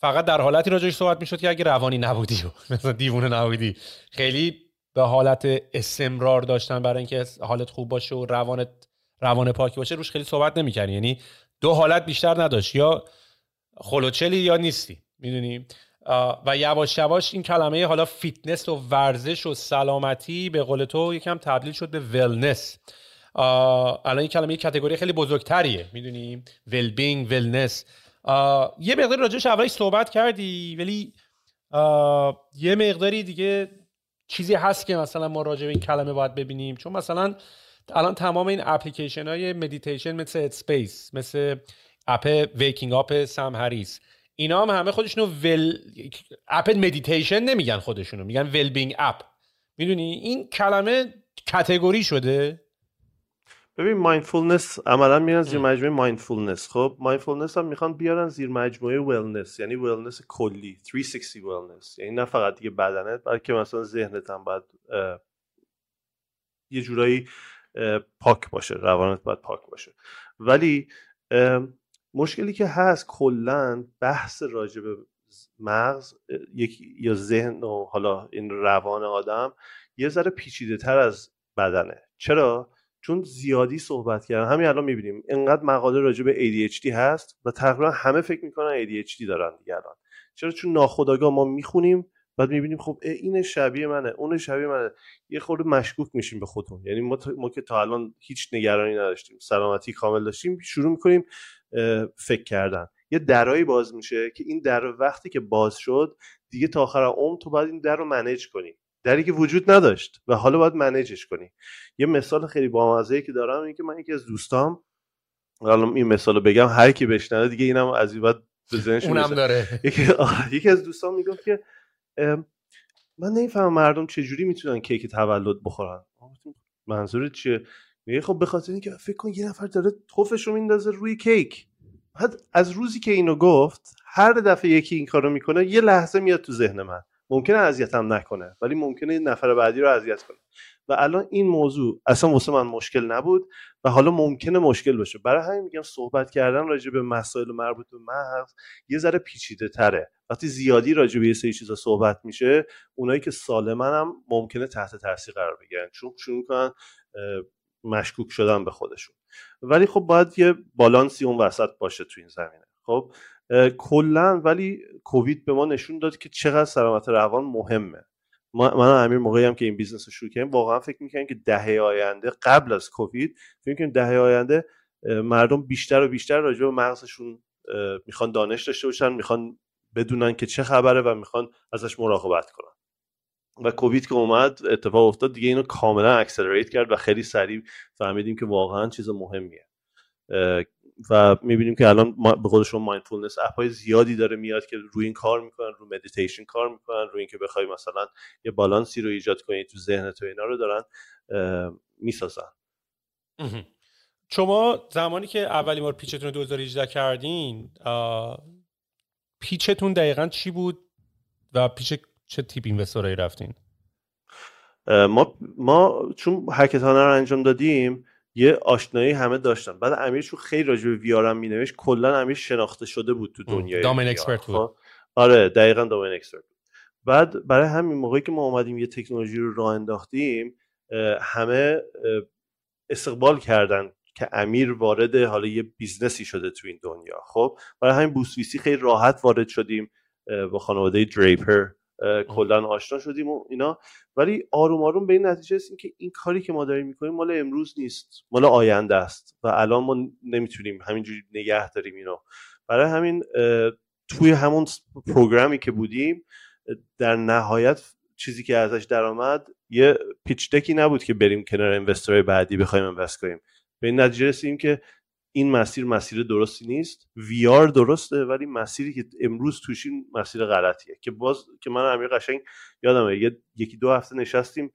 فقط در حالتی راجعش صحبت می‌شد که اگه روانی نبودی و مثلا دیوونه نبودی. خیلی به حالت استمرار داشتن برای اینکه حالت خوب باشه و روانت روان پاکی باشه روش خیلی صحبت نمی‌کنی یعنی دو حالت بیشتر نداشت. یا خل و چلی یا نیستی. می‌دونی؟ و یواش یواش این کلمه حالا فیتنس و ورزش و سلامتی به قول تو یکم تبدیل شد به wellness الان این کلمه category خیلی بزرگتریه. می‌دونی؟ wellbeing wellness یه مقداری راجعش اولش صحبت کردی ولی یه مقداری دیگه چیزی هست که مثلا ما راجع به این کلمه باید ببینیم. چون مثلا الان تمام این اپلیکیشن های مدیتیشن مثل Headspace مثل اپ Waking Up سم هریس اینا هم همه خودشونو ول app meditation نمیگن خودشونو میگن well-being app می‌دونی؟ این کلمه category شده. ببین mindfulness عملا میان زیر مجموعه mindfulness خب mindfulness هم می‌خوان بیارن زیر مجموعه wellness یعنی wellness کلی 360 wellness یعنی نه فقط دیگه بدنت بلکه مثلا ذهنت هم باید یه جورایی پاک باشه روانت باید پاک باشه. ولی مشکلی که هست کلا بحث راجع به مغز یا ذهن و حالا این روان آدم یه ذره پیچیده تر از بدنه. چرا؟ چون زیادی صحبت کردن. همین الان می‌بینیم اینقدر مقاله راجع به ADHD هست و تقریبا همه فکر می‌کنن ADHD دارن دیگه چرا؟ چون ناخودآگاه ما می‌خونیم بعد می‌بینیم خب این شبیه منه اون شبیه منه. یه خورده مشکوک میشیم به خودمون. یعنی ما, ما که تا الان هیچ نگرانی نداشتیم سلامتی کامل داشتیم شروع می‌کنیم فکر کردن. یه درایی باز میشه که این در وقتی که باز شد دیگه تا آخر عمر تو باید این در رو منیج کنی. دری که وجود نداشت و حالا باید منیجش کنی. یه مثال خیلی بامزه که دارم این که من یکی از دوستام حالا این مثال بگم هر کی بشنوه دیگه اینم از این بعد به اونم داره. یکی از دوستان می‌گفت که من نمی‌فهمم مردم چجوری می‌تونن کیک تولد بخورن. منظورت چیه؟ میگه خب به خاطر اینکه فکر کن یه نفر داره توفش رو میندازه روی کیک. بعد از روزی که اینو گفت هر دفعه یکی این کارو می‌کنه یه لحظه میاد تو ذهن من. ممکنه اذیتم نکنه ولی ممکنه نفر بعدی رو اذیت کنه. و الان این موضوع اصلا واسه من مشکل نبود و حالا ممکنه مشکل باشه. برای همین میگم صحبت کردن راجع به مسائل مربوط به مغز یه ذره پیچیده تره. وقتی زیادی راجع به یه سری چیزا صحبت میشه اونایی که سالمن هم ممکنه تحت تاثیر قرار بگیرن. چون شروع می‌کنن مشکوک شدن به خودشون. ولی خب باید یه بالانسی اون وسط باشه تو این زمینه. خب کلا ولی کووید به ما نشون داد که چقدر سلامت روان مهمه. من امیر موقعی هم که این business رو شروع کردیم واقعا فکر می‌کنیم که دهه آینده قبل از کووید فکر می‌کنیم دهه آینده مردم بیشتر و بیشتر راجع به مغزشون می‌خوان دانش داشته باشن می‌خوان بدونن که چه خبره و می‌خوان ازش مراقبت کنن. و کووید که اومد اتفاق افتاد دیگه اینو کاملا accelerate کرد و خیلی سریع فهمیدیم که واقعا چیز مهمیه. و می‌بینیم که الان به قول شما mindfulness app های زیادی داره میاد که روی این کار می‌کنن رو مدیتیشن کار می‌کنن روی اینکه بخوای مثلا یه بالانسی رو ایجاد کنی تو ذهنت و اینا رو دارن می‌سازن. شما زمانی که اولین بار pitch تون رو 2018 کردین pitch تون دقیقا چی بود و pitch چه تیپ investor ایی رفتین؟ ما ما چون hackathon ه رو انجام دادیم یه آشنایی همه داشتن. بعد امیر چون خیلی راجع به VR م مینوشت کلا امیر شناخته شده بود تو دنیای domain expert بود. خب؟ آره دقیقا domain expert بعد برای همین موقعی که ما اومدیم یه تکنولوژی رو راه انداختیم همه استقبال کردن که امیر وارد حالا یه business ی شده تو این دنیا. خب؟ برای همین بوسویسی خیلی راحت وارد شدیم با خانواده دریپر کلا آشنا شدیم و اینا. ولی آروم آروم به این نتیجه رسیدیم که این کاری که ما داریم می‌کنیم مال امروز نیست. مال آینده است و الان ما نمی‌تونیم همینجوری نگه داریم اینو. برای همین توی همون پروگرامی که بودیم در نهایت چیزی که ازش درآمد یه پیچ دکی نبود که بریم کنار اینوستورهای بعدی بخوایم اینوست کنیم. به این نتیجه رسیدیم که این مسیر مسیر درستی نیست. وی درسته ولی مسیری که امروز توشین مسیر غلطیه. که باز که من امیر قشنگ یادمه یه یکی دو هفته نشستیم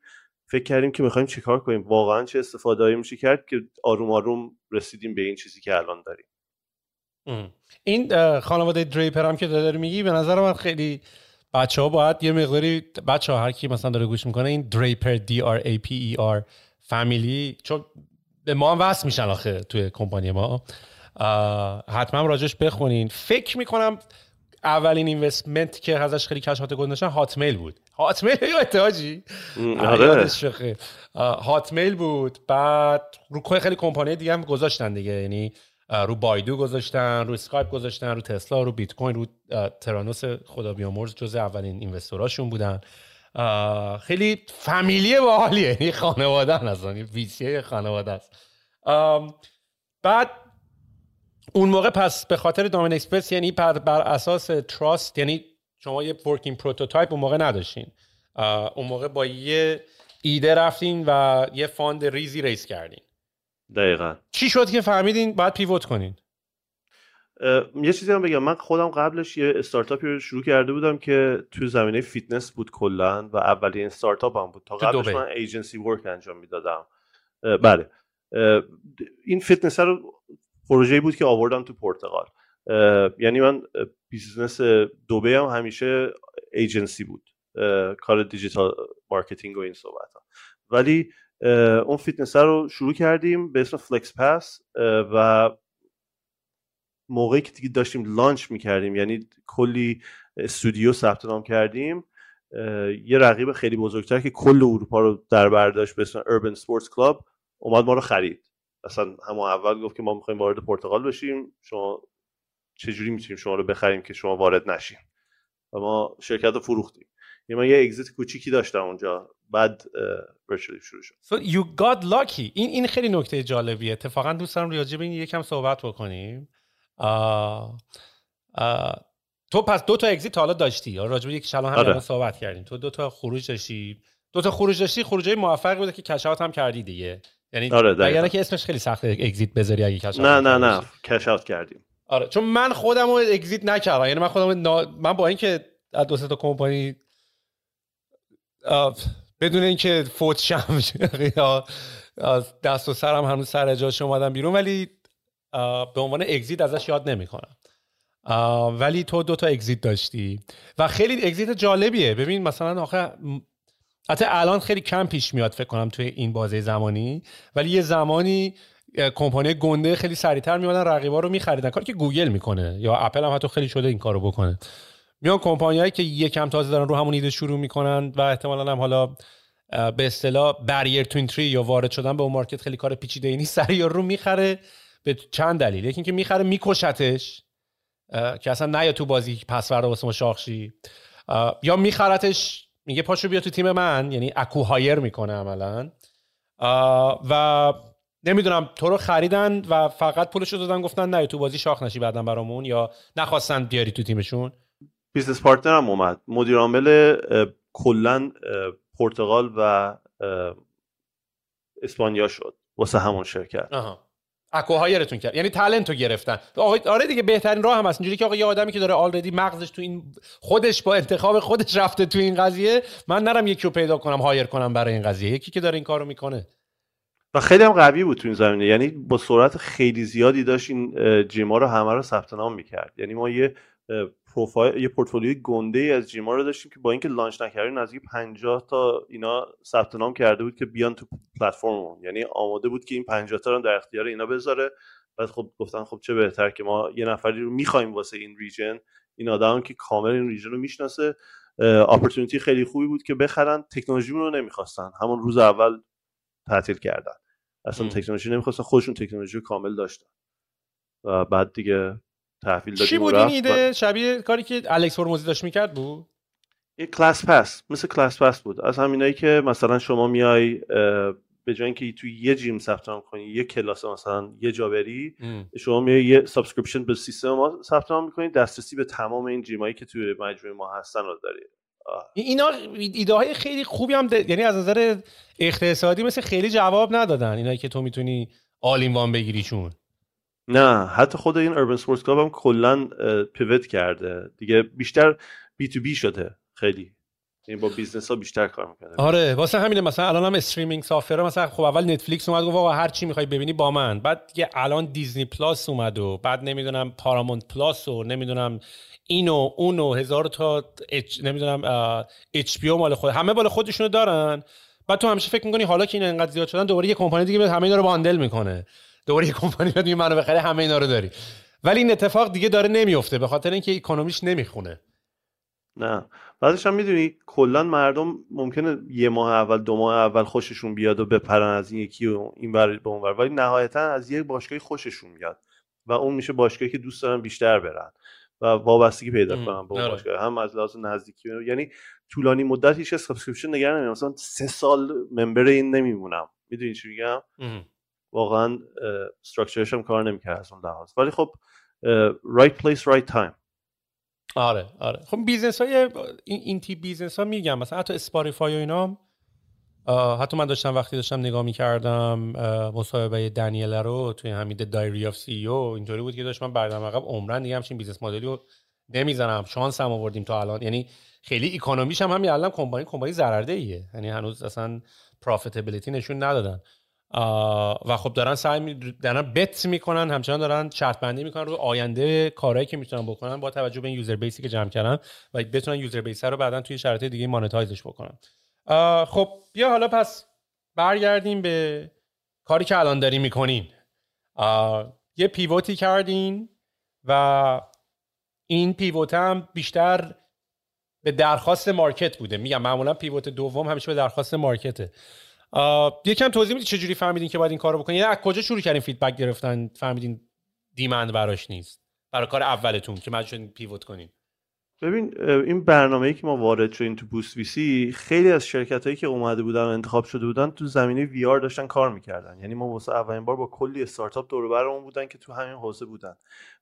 فکر کردیم که می‌خوایم چیکار کنیم. واقعا چه استفاده میشه کرد که آروم آروم رسیدیم به این چیزی که الان داریم. این خانواده دریپر هم که داری میگی به نظر من خیلی بچه ها باید یه مقداری بچه ها هر کی مثلا داره گوش می‌کنه این دریپر دی آر ای پی ای آر فامیلی چون به ما هم وصل میشن آخه توی کمپانی ما. حتما راجش بخونین. فکر می‌کنم اولین اینوستمنت که ازش خیلی کشات گذاشتن هاتمیل بود. هاتمیل؟ یا اتحاجی آره. هاتمیل بود بعد رو خیلی کمپانی دیگه هم گذاشتن دیگه. یعنی رو بایدو گذاشتن رو اسکایپ گذاشتن رو تسلا رو بیت کوین رو ترانوس خدا بیامرز جز اولین investor اشون بودن. خیلی family باحالیه. یعنی خانواده هستن یعنی VC خانواده است بعد اون موقع پس به خاطر domain expertise یعنی بر, بر اساس trust یعنی شما یه working prototype اون موقع نداشتین. اون موقع با یه ایده رفتین و یه fundraise ی raise کردین. دقیقا. چی شد که فهمیدین؟ باید pivot کنین. یه چیزی هم بگم. من خودم قبلش یه استارتاپی رو شروع کرده بودم که توی زمینه فیتنس بود کلا و اولین استارتاپ هم بود. تا قبلش من agency work انجام می‌دادم. بله. این فیتنس رو پروژه‌ای بود که آوردم تو پرتغال. یعنی من business دوبی هم همیشه ایجنسی بود. کار digital marketing و این صحبت ها. ولی اون فیتنس رو شروع کردیم به اسم Flex Pass و موقعی که دیگه داشتیم launch می‌کردیم یعنی کلی استودیو ثبت نام کردیم یه رقیب خیلی بزرگتر که کل اروپا رو در برداشت به اسم Urban Sports Club اومد ما رو خرید. اصلا همون اول گفت که ما می‌خوایم وارد پرتغال بشیم شما چجوری می‌تونیم شما رو بخریم که شما وارد نشیم؟ و ما شرکت رو فروختیم. یعنی من یه اگزیت کوچیکی داشتم اونجا بعد ورچولی شروع شد. So you got lucky. این این خیلی نکته جالبیه. اتفاقا دوست دارم راجع به این یکم صحبت بکنیم. تو پس دو تا اگزیت حالا داشتی. یا راجع به یک شلون هم آره. صحبت کردیم. تو دو تا خروج داشتی. دو تا خروج داشتی خروجی موفق بوده که کشات هم کردی دیگه. یعنی آره که اسمش خیلی سخته اگزیت بذاری اگه کشات نه نه نه. کش کردیم. آره چون من خودم رو اگزیت نکردم. یعنی من خودم نا... من با اینکه از دو تا کمپانی بدون اینکه فوت شم دست و سرم هنوز سر جاش اومدم بیرون ولی به عنوان اگزیت ازش یاد نمی‌کنم. ولی تو دو تا اگزیت داشتی و خیلی اگزیت جالبیه. ببین مثلا آخه حتی الان خیلی کم پیش میاد فکر کنم توی این بازه زمانی ولی یه زمانی کمپانی گنده خیلی سریعتر میان رقیبا رو میخریدن. کاری که گوگل می‌کنه یا اپل هم حتی خیلی شده این کارو بکنه. میان کمپانیایی که یکم تازه دارن رو همون ایده شروع می‌کنن و احتمالا هم حالا به اصطلاح barrier to یا وارد شدن به اون market خیلی کار پیچیده ای نیست سریع رو می‌خره. به چند دلیل. یکی اینکه می‌خره میکشتش که اصلا نه یا تو بازی پس فردا واسه ما شاخشی. یا میخرتش میگه پاشو بیا تو تیم من. یعنی acqui-hire می‌کنه عملا. و نمی‌دونم تو رو خریدن و فقط پولش رو دادن گفتن نه تو بازی شاخ نشی بعدا برامون یا نخواستن بیاری تو تیمشون. business partner م اومد. مدیر عامل کلا پرتغال و اسپانیا شد. واسه همون شرکت. آها. acqui-hire تون کرد. یعنی talent رو گرفتن. آره دیگه بهترین راه هم هست. اینجوری که آقا یه آدمی که داره already مغزش تو این خودش با انتخاب خودش رفته تو این قضیه من نرم یکی رو پیدا کنم hire کنم برای این قضیه. یکی که داره این کارو می‌کنه. و خیلی هم قوی بود تو این زمینه. یعنی با سرعت خیلی زیادی داشت این جیما رو همه رو ثبت نام می‌کرد. یعنی ما یه پروفایل یه پورتفولیوی گنده ای از جیما رو داشتیم که با اینکه لانچ نکردیم نزدیک 50 تا اینا ثبت نام کرده بود که بیان تو پلتفرممون. یعنی آماده بود که این 50 تا رو در اختیار اینا بذاره. بعد خب گفتن خب چه بهتر که ما یه نفری رو می‌خوایم واسه این ریجن این آدم که کامل این ریجن رو می‌شناسه. اپورتونتی خیلی خوبی بود که بخرن. تکنولوژی رو نمی‌خواستن. همون روز اول تعطیل کردن. اصلا تکنولوژی نمی‌خواستن. خودشون تکنولوژی کامل داشتن. و بعد دیگه تحویل دادیم چی بود این ایده؟ شبیه کاری که الکس هرموزی داشت می‌کرد بود؟ یه ClassPass مثل ClassPass بود. از همینایی که مثلا شما میای به جای اینکه توی یه gym ثبت نام کنی یه کلاس مثلا یه جا بری شما میای یه subscription به سیستم ما ثبت نام می‌کنید دسترسی به تمام این gym ایی که توی مجموعه ما هستن رو دارید اینا ایده های خیلی خوبی هم یعنی از نظر اقتصادی مثل خیلی جواب ندادن اینایی که تو می‌تونی all in one بگیریشون نه حتی خود این Urban Sports Club هم کلا pivot کرده. دیگه بیشتر B2B شده خیلی. این با business ها بیشتر کار می‌کنه آره واسه همینه مثلا الان هم streaming سافر مثلا خب اول Netflix اومد گفت هر چی می‌خوای ببینی با من. بعد دیگه الان Disney Plus اومد و بعد نمی‌دونم Paramount Plus و نمی‌دونم اینو اونو هزار تا اچ نمی‌دونم اچ پی مال خود همه بالا خودشونو دارن. بعد تو همیشه فکر می‌کنی حالا که این انقدر زیاد شدن دوباره یه کمپانی دیگه همه اینا رو باندل می‌کنه. دوباره یه کمپانی میاد منو بخره همه اینا رو داری. ولی این اتفاق دیگه داره نمیفته به خاطر اینکه اکونومیش نمی‌خونه. نه. بعدش هم می‌دونی کلا مردم ممکنه یه ماه اول دو ماه اول خوششون بیاد و بپرن از این یکی و این بر به اون بر ولی نهایتا از یک باشگاهی خوششون میاد و اون میشه باشگاهی که دوست دارن بیشتر برن و وابستگی پیدا کنن به اون آره. باشگاه. هم از لحاظ نزدیکی یعنی طولانی مدت هیچ subscription نگه نمی‌دونم مثلا سه سال member این نمیمونم. می‌دونی چی میگم؟ واقعا structure ش هم کار نمی‌کرد از اون لحاظ. ولی خب right place right time. آره آره. خب business های این, این تی business ها میگم. مثلا حتی Spotify و اینا حتی من داشتم وقتی داشتم نگاه می‌کردم مصاحبه دنیل رو توی همین Diary of a CEO اینطوری بود که داشت من برگردم عقب عمرا دیگه همچین business model ی رو نمی‌زنم. شانس هم آوردیم تا الان. یعنی خیلی economy ش هم همین الان company company ضررده ایه. یعنی هنوز اصلا profitability نشون ندادن. و خب دارن سعی دارن bet می‌کنن همچنان دارن شرط بندی می‌کنن رو آینده کارهایی که می‌تونن بکنن با توجه به این user base ی که جمع کردن و بتونن user base رو بعدا توی شرایط دیگه monetize ش بکنن. خب بیا حالا پس برگردیم به کاری که الان داریم می‌کنین. یه پیوتی کردین و این پیوت هم بیشتر به درخواست مارکت بوده. میگم معمولا پیوت دوم همیشه به درخواست مارکته. یکم توضیح می‌دید چجوری فهمیدین که باید این کارو بکنین؟ یعنی از کجا شروع کردین فیدبک گرفتن؟ فهمیدین دیمند براش نیست؟ برای کار اولتون که مجبور پیوت کنین. ببین این برنامه‌ای که ما وارد شدیم تو بوست ویسی خیلی از شرکت هایی که اومده بودن و انتخاب شده بودن تو زمینه وی آر داشتن کار می‌کردن. یعنی ما واسه اولین بار با کلی استارتاپ دور برمون بودن که تو همین حوزه بودن.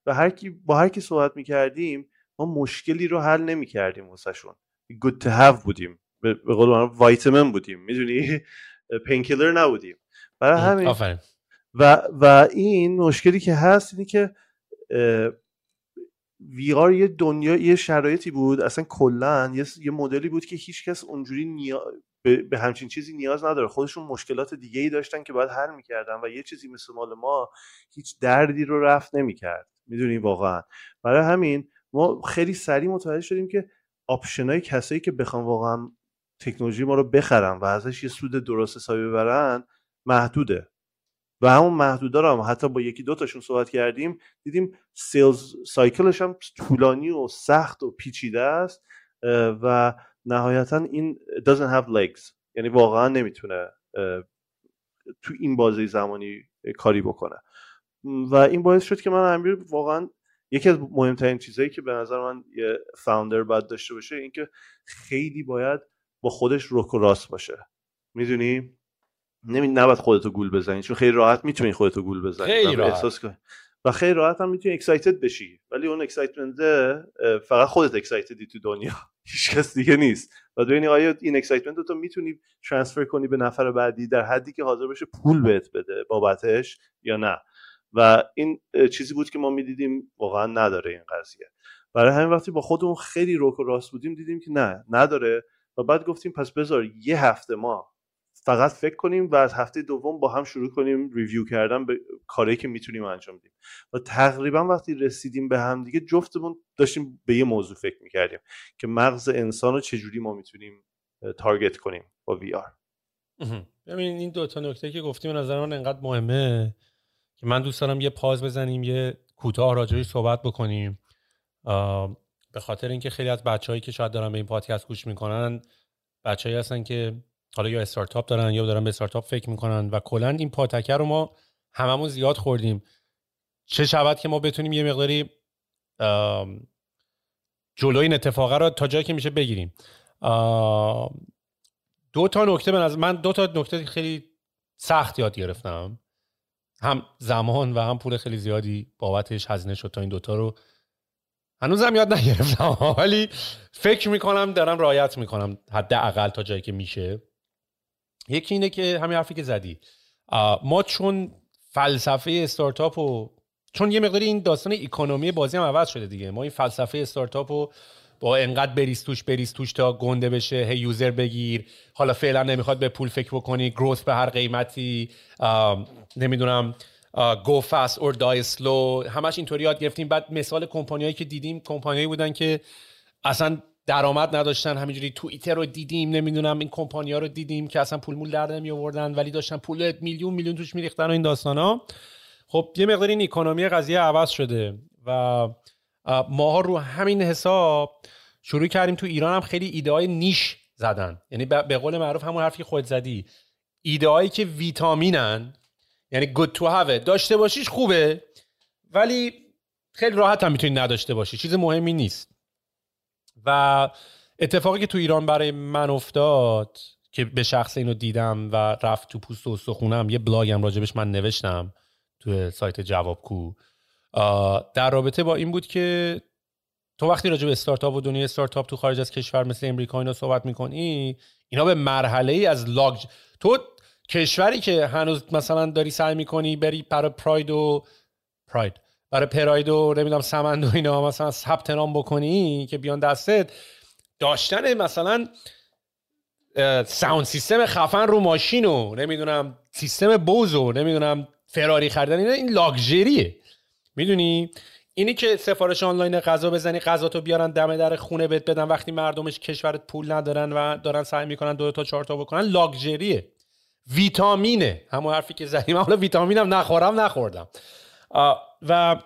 و هر کی با هر کی صحبت می‌کردیم ما مشکلی رو حل نمی‌کردیم واسهشون. گود تو هاو بودیم. به قول من وایتامین بودیم. می‌دونی؟ پینکیلر نبودیم. برای همین. و و این مشکلی که هست اینه که وی آر یه دنیا یه شرایطی بود اصلا کلا یه, یه مدلی بود که هیچکس اونجوری نیا... به... همچین چیزی نیاز نداره. خودشون مشکلات دیگه ای داشتن که باید حل می‌کردن و یه چیزی مثل مال ما هیچ دردی رو رفت نمی‌کرد. می‌دونی واقعا. برای همین ما خیلی سریع متوجه شدیم که آپشنای کسایی که بخوام واقعا تکنولوژی ما رو بخرن و ازش یه سود درست حسابی ببرن محدوده. و همون محدوده رو هم حتی با یکی دو تاشون صحبت کردیم دیدیم سیلز سایکلش هم طولانی و سخت و پیچیده است و نهایتا این doesn't have legs. یعنی واقعا نمی‌تونه تو این بازه زمانی کاری بکنه. و این باعث شد که من امیر واقعا یکی از مهمترین چیزهایی که به نظر من یه فاوندر باید داشته باشه اینکه خیلی باید با خودش روک و راست باشه. می‌دونی؟ نمی نباید خودتو گول بزنی چون خیلی راحت می‌تونی خودتو گول بزنی. خیلی راحت. احساس کنی و خیلی راحت هم می‌تونی excited بشی. ولی اون excitement فقط خودت excited ی تو دنیا. هیچ کس دیگه نیست. و ببینی آیا این excitement رو تو می‌تونی transfer کنی به نفر بعدی در حدی که حاضر بشه پول بهت بده بابتش یا نه. و این چیزی بود که ما می‌دیدیم واقعا نداره این قضیه. برای همین وقتی با خودمون خیلی روک و راست بودیم دیدیم که نه نداره. و بعد گفتیم پس بذار یه هفته ما فقط فکر کنیم و از هفته دوم با هم شروع کنیم ریویو کردن به کاری که می‌تونیم انجام بدیم. و تقریبا وقتی رسیدیم به هم دیگه جفتمون داشتیم به یه موضوع فکر می‌کردیم که مغز انسان رو چجوری ما می‌تونیم تارگت کنیم با وی آر ببین این دو تا نکته که گفتیم نظر من انقدر مهمه که من دوست دارم یه پاز بزنیم یه کوتاه راجعش صحبت بکنیم. به خاطر اینکه خیلی از بچههایی که شاید دارن به این پادکست گوش می‌کنن بچههایی هستن که حالا یا استارتاپ دارن یا دارن به استارتاپ فکر می‌کنن و کلا این پاتکر رو ما هممون زیاد خوردیم. چه شود که ما بتونیم یه مقداری جلوی این اتفاقه رو تا جایی که میشه بگیریم. دو تا نکته من من دو تا نکته خیلی سخت یاد گرفتم. هم زمان و هم پول خیلی زیادی بابتش هزینه شد تا این دوتا رو هنوزم یاد نگرفتم ولی فکر می‌کنم دارم رایت می‌کنم حداقل تا جایی که میشه. یکی اینه که همین حرفی که زدی. ما چون فلسفه استارتاپ و چون یه مقداری این داستان اکونومی بازی هم عوض شده دیگه. ما این فلسفه استارتاپ رو با انقدر بریز توش بریز توش تا گنده بشه هی یوزر بگیر. حالا فعلا نمی‌خواد به پول فکر بکنی گروث به هر قیمتی. نمی‌دونم گو فاست اور دای سلو همش اینطوری یاد گرفتیم. بعد مثال کمپانیایی که دیدیم کمپانیایی بودن که اصلا درآمد نداشتن همینجوری توییتر رو دیدیم نمی‌دونم این کمپانی ها رو دیدیم که اصلا پول مول در نمی آوردن ولی داشتن پول میلیون میلیون توش میریختن و این داستان ها خب یه مقدار این اکونومی قضیه عوض شده و ماها رو همین حساب شروع کردیم تو ایران هم خیلی ایده های نیش زدن. یعنی به قول معروف همون حرفی خود زدی. ایده هایی که ویتامینن یعنی good to have داشته باشیش خوبه ولی خیلی راحت هم می‌تونی نداشته باشی. چیز مهمی نیست. و اتفاقی که تو ایران برای من افتاد که به شخص اینو دیدم و رفت تو پوست و سخونم یه بلاگم راجبش من نوشتم تو سایت جوابکو در رابطه با این بود که تو وقتی راجع به استارتاپ و دنیای استارتاپ تو خارج از کشور مثل امریکا اینا صحبت می‌کنی اینا به مرحله ای از لاگ تو کشوری که هنوز مثلا داری سعی می‌کنی بری برای پراید و پراید برای پراید و نمی‌دونم سمند و اینا مثلا ثبت نام بکنی که بیان دستت داشتن مثلا ساوند سیستم خفن رو ماشین و نمی‌دونم سیستم بوز و نمی‌دونم فراری خریدن اینا این لاکچریه می‌دونی؟ اینی که سفارش آنلاین غذا بزنی غذا تو بیارن دم در خونه بهت بدن وقتی مردمش کشورت پول ندارن و دارن سعی می‌کنن دو تا چهار تا بکنن لاکچریه ویتامینه. همون حرفی که زدیم. حالا ویتامینم نخورم نخوردم. و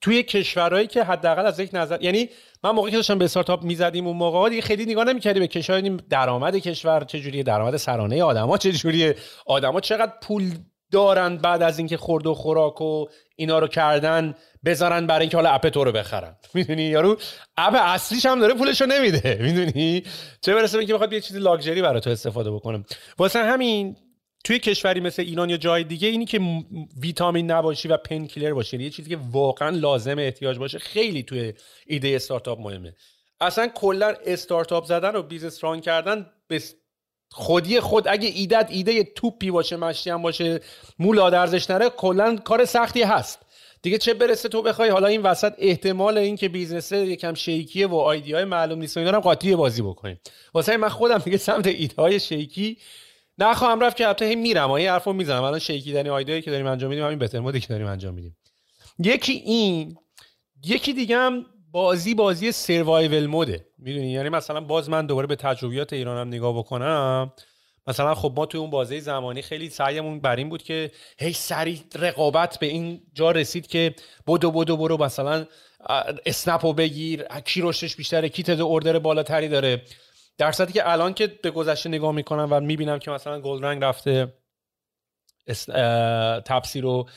توی کشورهایی که حداقل از یک نظر یعنی من موقعی که داشتم به استارتاپ می‌زدیم اون موقع دیگه خیلی نگاه نمی‌کردی به کشور درآمد کشور چجوریه درآمد سرانه آدما چجوریه آدما چقدر پول دارن بعد از اینکه خورد و خوراک و اینا رو کردن بذارن برای اینکه حالا اپ تو رو بخرن. می‌دونی؟ یارو اپ اصلیش هم داره پولش رو نمیده. می‌دونی؟ چه برسه اینکه بخواد یه چیزی لاکچری برای تو استفاده بکنم واسه همین توی کشوری مثل ایران یا جای دیگه اینی که ویتامین نباشی و پین کیلر باشی یعنی یه چیزی که واقعا لازم احتیاج باشه خیلی توی ایده استارتاپ مهمه. اصلا کلا استارتاپ زدن و بیزنس ران کردن خودی خود اگه ایدت ایده توپی باشه مشتی هم باشه مولا ارزش نره کلا کار سختی هست. دیگه چه برسه تو بخوای؟ حالا این وسط احتمال این که بیزنس یکم شیکیه و آیدی های معلوم نیست و اینا هم قاطی بازی بکنیم. واسه من خودم دیگه سمت ایده های شیکی نخواهم رفت که البته میرم این حرفو می‌زنم. الان شیکیدنی آیدایی که داریم انجام میدیم همین بهتر مودی که داریم انجام میدیم. یکی این یکی دیگه هم بازی بازی سروایول موده می‌دونی؟ یعنی مثلا باز من دوباره به تجربیات ایرانم نگاه بکنم مثلا خب ما توی اون بازه زمانی خیلی سعیمون بر این بود که هی سریع رقابت به این جا رسید که بدو بدو برو مثلا اسنپ رو بگیر کی رشدش بیشتره کی تعداد order بالاتری داره. در صورتی که الان که به گذشته نگاه می‌کنم و می‌بینم که مثلا گلرنگ رفته تپسی رو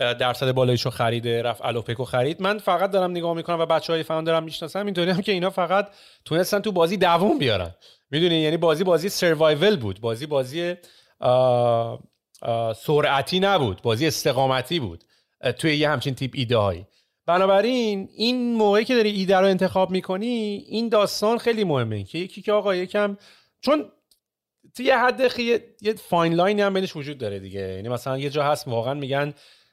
درصد بالایشو خریده رفت الوپکو خرید. من فقط دارم نگاه می‌کنم و بچه های founder م می‌شناسم. اینطوری هم که اینا فقط تونستن تو بازی دووم بیارن. می‌دونی؟ یعنی بازی بازی survival بود. بازی بازی سرعتی نبود. بازی استقامتی بود. توی یه همچین تیپ ایده بنابراین این موقعی که داری ایده رو انتخاب می‌کنی این داستان خیلی مهمه. که یکی که آقا یکم چون توی یه حد خیلی یه فاین لاینی هم بینش وجود داره دیگه. یعنی مثلا یه جا هست واقعا میگن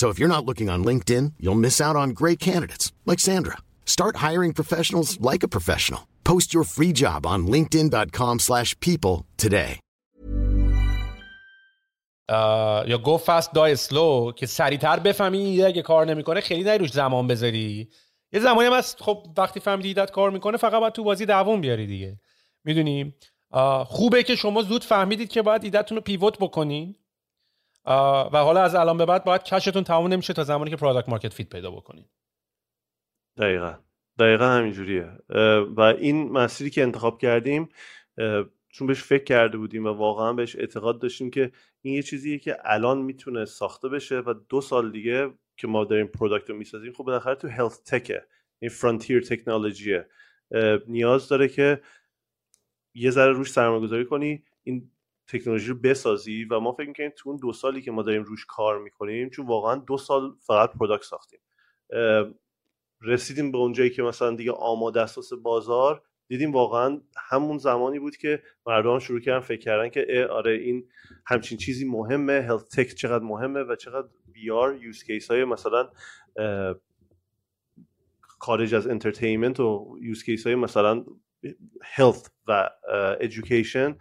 So if you're not looking on LinkedIn, you'll miss out on great candidates like Sandra. Start hiring professionals like a professional. Post your free job on linkedin.com/people today. یا go fast die slow که سریعتر بفهمی اگه کار نمی‌کنه خیلی نری روش زمان بذاری یه زمانی هم هست خب وقتی فهمیدی ایدت کار می‌کنه فقط باید تو بازی دووم بیاری دیگه می‌دونی خوبه که شما زود فهمیدید که باید ایدهتون رو pivot بکنین و حالا از الان به بعد باید cash تون تموم نمیشه تا زمانی که product market fit پیدا بکنین دقیقا. دقیقا همینجوریه. و این مسیری که انتخاب کردیم چون بهش فکر کرده بودیم و واقعا بهش اعتقاد داشتیم که این یه چیزیه که الان می‌تونه ساخته بشه و دو سال دیگه که ما داریم product رو می‌سازیم خب بالاخره تو health tech ه این frontier technology ه نیاز داره که یه ذره روش سرمایه گذاری کنی. این تکنولوژی رو بسازی و ما فکر می‌کنیم تو اون دو سالی که ما داریم روش کار می‌کنیم چون واقعا دو سال فقط product ساختیم. رسیدیم به اونجایی که مثلا دیگه آماده اساس بازار. دیدیم واقعا همون زمانی بود که مردم شروع کردن فکر کردن که آره این همچین چیزی مهمه. health tech چقدر مهمه و چقدر VR use case های مثلا خارج از entertainment و use case های مثلا health و education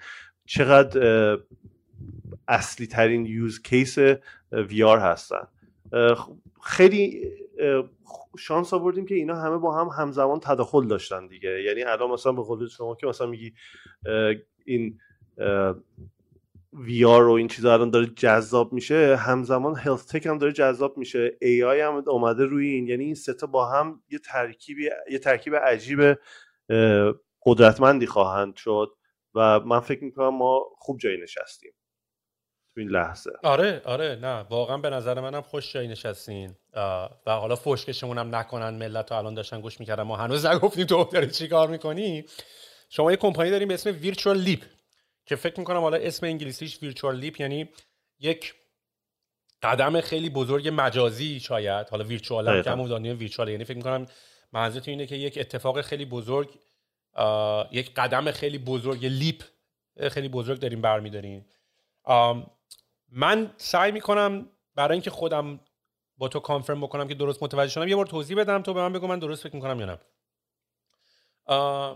چقدر اصلی ترین use case VR هستن. خیلی شانس آوردیم که اینا همه با هم همزمان تداخل داشتن دیگه. یعنی الان مثلا به قول شما که مثلا میگی این VR و این چیزا الان داره جذاب میشه همزمان health tech هم داره جذاب میشه. AI هم اومده روی این. یعنی این ستا با هم یه ترکیبی یه ترکیب عجیب قدرتمندی خواهند شد. و من فکر می‌کنم ما خوب جایی نشستیم. تو این لحظه. آره آره نه واقعا به نظر منم خوش جایی نشستین. و حالا فشکشمون هم نکنن ملت رو الان داشتن گوش می‌کردن. ما هنوز نگفتیم تو داری چی کار می‌کنی؟ شما یه کمپانی داریم به اسم ویرچوال لیپ که فکر می‌کنم حالا اسم انگلیسیش ویرچوال لیپ یعنی یک قدم خیلی بزرگ مجازی شاید. حالا ویرچوال هم دنیای ویرچوال یعنی فکر می‌کنم منظورت اینه که یک اتفاق خیلی بزرگ یک قدم خیلی بزرگ leap خیلی بزرگ داریم برمیداریم. من سعی می‌کنم برای اینکه خودم با تو confirm بکنم که درست متوجه شدم یه بار توضیح بدم تو به من بگو من درست فکر می‌کنم یا نه.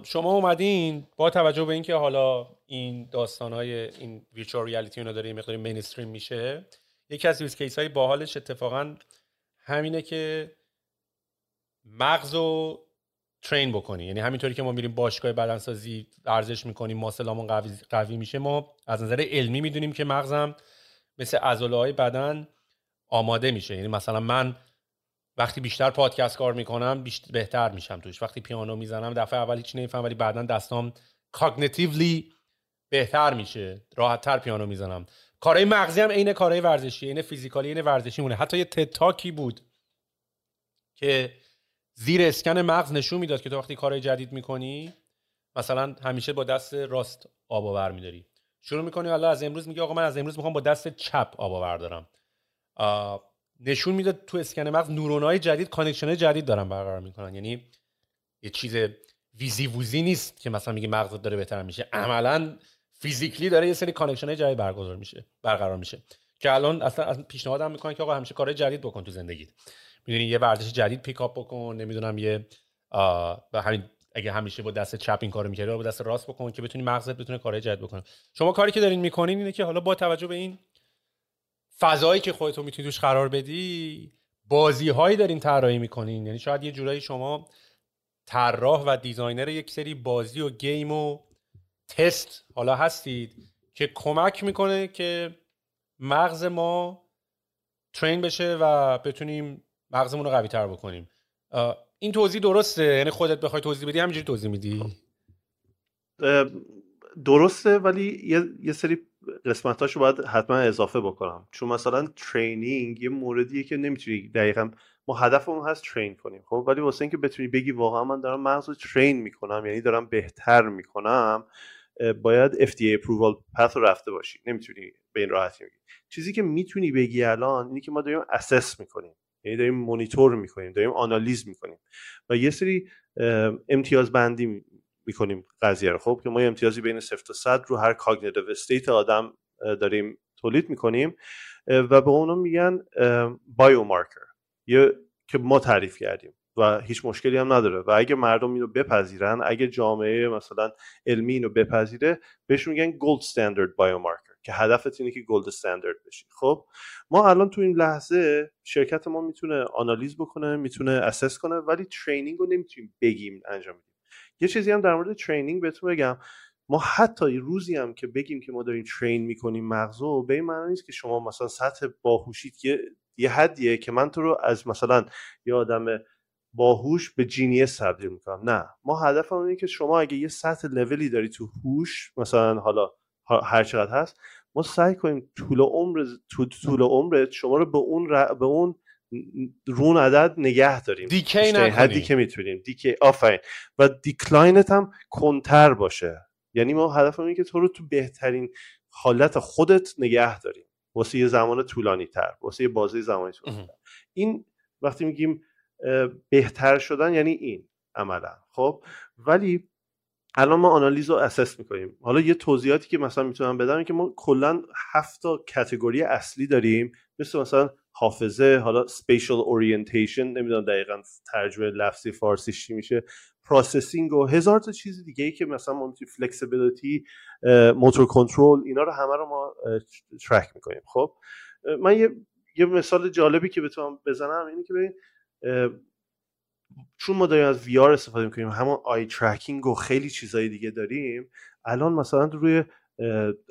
شما اومدین با توجه به اینکه حالا این داستان های این virtual reality اینا داره یه مقداری mainstream میشه یکی از use case های باحالش اتفاقا همینه که مغز و ترین بکنی. یعنی همینطوری که ما میریم باشگاه بدنسازی ورزش می‌کنیم ماسلامون قوی, قوی میشه ما از نظر علمی می‌دونیم که مغزم مثل عضله های بدن آماده میشه. یعنی مثلا من وقتی بیشتر پادکست کار می‌کنم بیشتر بهتر میشم توش. وقتی پیانو می‌زنم دفعه اول هیچ نمیفهم ولی بعدا دستام کاگنیتیولی بهتر میشه. راحتتر پیانو می‌زنم. کارهای مغزی هم عین کارهای ورزشی عین physically عین ورزشی می‌مونه حتی یه TED Talk ی بود که زیر اسکن مغز نشون می‌داد که تو وقتی کارهای جدید می‌کنی مثلا همیشه با دست راست آب و ور میداری. شروع می‌کنی حالا از امروز میگه آقا من از امروز می‌خوام با دست چپ آب و ور دارم. نشون می‌داد تو اسکن مغز نورونای جدید connection جدید دارن برقرار می‌کنن. یعنی یه چیز woozy woozy نیست که مثلا میگه مغزت داره بهتر میشه. عملا physically داره یه سری connection جدید برگزار میشه برقرار میشه. که الان اصلا پیشنهادم می‌کنن که آقا همیشه کار جدید بکن تو زندگیت. می‌دونی یه ورزش جدید pick up بکن نمی‌دونم یه و همین اگه همیشه با دست چپ این کارو می‌کردی با دست راست بکن که بتونی مغزت بتونه کارهای جدید بکنه. شما کاری که دارین می‌کنین اینه که حالا با توجه به این فضایی که خودتون می‌تونی توش قرار بدی بازی هایی دارین طراحی می‌کنین. یعنی شاید یه جورایی شما طراح و designer یک سری بازی و game و تست حالا هستید که کمک می‌کنه که مغز ما train بشه و بتونیم مغزمون رو قوی تر بکنیم این توضیح درسته؟ یعنی خودت بخوای توضیح بدی همینجوری توضیح میدی؟ درسته ولی یه, یه سری قسمتاشو باید حتما اضافه بکنم. چون مثلا training یه موردیه که نمی‌تونی دقیقا ما هدفمون هست train کنیم خب؟ ولی واسه اینکه بتونی بگی واقعا من دارم مغز رو train می‌کنم یعنی دارم بهتر می‌کنم باید FDA approval path رو رفته باشی. نمی‌تونی به این راحتی بگی. چیزی که می‌تونی بگی الان اینی که ما داریم assess می‌کنیم. یعنی داریم مونیتور می‌کنیم داریم آنالیز می‌کنیم و یه سری امتیاز بندی می‌کنیم قضیه رو. خب که ما امتیازی بین 0 تا 100 رو هر cognitive state آدم داریم تولید می‌کنیم و به اونو میگن biomarker یه که ما تعریف کردیم و هیچ مشکلی هم نداره و اگه مردم اینو بپذیرن اگه جامعه مثلا علمی اینو بپذیره بهش میگن gold standard biomarker که هدفت اینه که gold standard بشی. خب ما الان تو این لحظه شرکت ما می‌تونه آنالیز بکنه می‌تونه assess کنه ولی training رو نمی‌تونیم بگیم انجام بدیم. یه چیزی هم در مورد training بهتون بگم. ما حتی روزی هم که بگیم که ما داریم ترین می‌کنیم مغزو به این معنی نیست که شما مثلا سطح باهوشیت یه یه حدیه که من تو رو از مثلا یه آدم باهوش به جینیس تبدیل می‌کنم. نه. ما هدف اینه که شما اگه یه سطح لولی داری تو هوش مثلا حالا هر چقدر هست. ما سعی کنیم طول عمر طول عمرت شما رو به اون به اون رون عدد نگه داریم. دیکی حدی که می‌تونیم. دیکی آفرین. و decline ت هم کندتر باشه. یعنی ما هدف اینه که تو رو تو بهترین حالت خودت نگه داریم. واسه یه زمان طولانی تر واسه یه بازه زمانی طولانی تر این وقتی میگیم بهتر شدن یعنی این عملا. خب؟ ولی الان ما آنالیز رو assess می‌کنیم. حالا یه توضیحاتی که مثلا می‌تونم بدم که ما کلا هفت تا category اصلی داریم. مثل مثلا حافظه حالا spatial orientation نمی‌دونم دقیقا ترجمه لفظی فارسیش چی میشه. processing و هزار تا چیز دیگه ای که مثلا می‌تونیم flexibility motor control اینا رو همه رو ما track می‌کنیم. خب من یه یه مثال جالبی که بتونم بزنم اینه که ببین چون ما داریم از VR استفاده می‌کنیم همون eye tracking و خیلی چیزهای دیگه داریم الان مثلا روی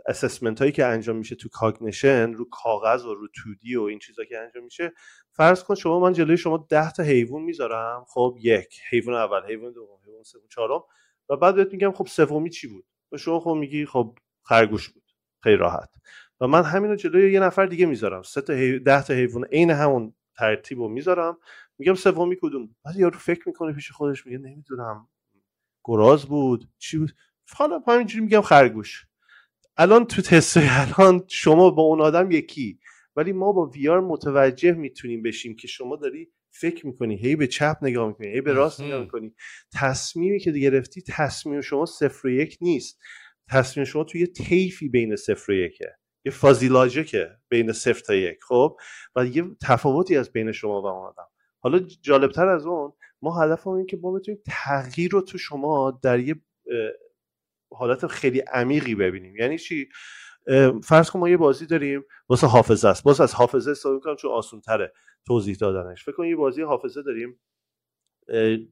assessment هایی که انجام میشه تو cognition رو کاغذ و رو 2D و این چیزا که انجام میشه فرض کن شما من جلوی شما ده تا حیوان می‌ذارم خب یک حیوان اول حیوان دوم حیوان سوم چهارم و بعد بهت میگم خب سومی چی بود؟ و شما خب میگی خب خرگوش بود خیلی راحت. و من همین رو جلوی یه نفر دیگه می‌ذارم سه تا ده تا حیوان عین همون ترتیب رو می‌ذارم میگم سومی کدوم؟ بعد یارو فکر می‌کنه پیش خودش میگه نمی‌دونم. گراز بود. چی بود؟ حالا همینجوری میگم خرگوش. الان تو تست الان شما با اون آدم یکی ولی ما با ویار متوجه می‌تونیم بشیم که شما داری فکر می‌کنی. هی به چپ نگاه می‌کنی هی به راست نگاه می‌کنی. تصمیمی که گرفتی تصمیم شما صفر و یک نیست. تصمیم شما توی یه طیفی بین صفر و یکه. یه فازی که بین صفر تا یک خب؟ و یه تفاوتی از بین شما و اون آدم. حالا جالبتر از اون ما هدف این که ما بتونیم تغییر رو تو شما در یه حالت خیلی عمیقی ببینیم. یعنی چی؟ فرض کن ما یه بازی داریم واسه حافظه است. باز از حافظه استفاده می‌کنم چون آسان تره توضیح دادنش. فکر کن یه بازی حافظه داریم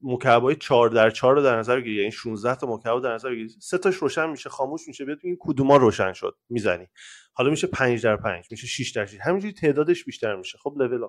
مکعبای 4 در 4 رو در نظر بگیری یعنی 16 تا مکعب در نظر بگیری. سه تاش روشن میشه خاموش میشه بیاد این کدوما روشن شد می‌زنی. حالا میشه 5 در 5 میشه 6 در 6 همینجوری تعدادش بیشتر میشه. خب لول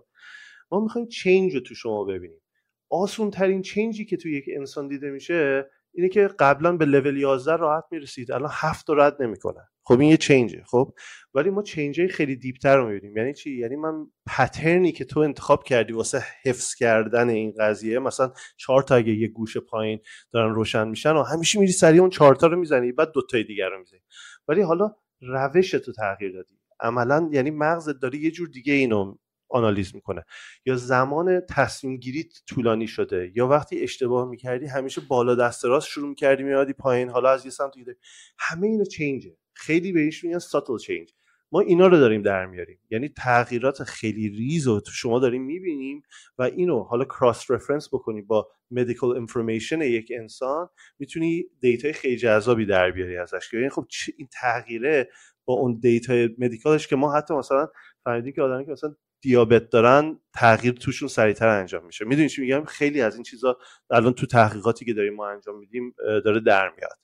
ما می‌خوایم change رو تو شما ببینیم. آسون ترین change ی که تو یک انسان دیده میشه اینه که قبلا به لول 11 راحت می‌رسید. الان 7 رو رد نمی‌کنه خب این یه change ه خب؟ ولی ما change خیلی deep تر رو می‌بینیم. یعنی چی؟ یعنی من pattern ی که تو انتخاب کردی واسه حفظ کردن این قضیه مثلا چهار تا اگه یه گوشه پایین دارن روشن میشن و همیشه میری سریع اون چهار تا رو می‌زنی بعد دو تای دیگر رو می‌زنی. ولی حالا روش تو تغییر دادی. عملا یعنی مغزت داره یه جور دیگه اینو آنالیز می‌کنه. یا زمان تصمیم گیری طولانی شده یا وقتی اشتباه می‌کردی همیشه بالا دست راست شروع می‌کردی میادی پایین حالا از یه سمت دیگه همه اینا change ه خیلی بهش میگن subtle change ما اینا رو داریم در میاریم. یعنی تغییرات خیلی ریز رو شما داریم می‌بینیم و اینو حالا cross reference بکنی با medical information یک انسان می‌تونی data ی خیلی جذابی در بیاری ازش. که یعنی خب این تغییره با اون data ی medical ش که ما حتی مثلا فهمیدیم که آدمی که مثلا دیابت دارن تغییر توشون سریعتر انجام میشه. می‌دونی چی میگم؟ خیلی از این چیزا الان تو تحقیقاتی که داریم ما انجام میدیم داره در میاد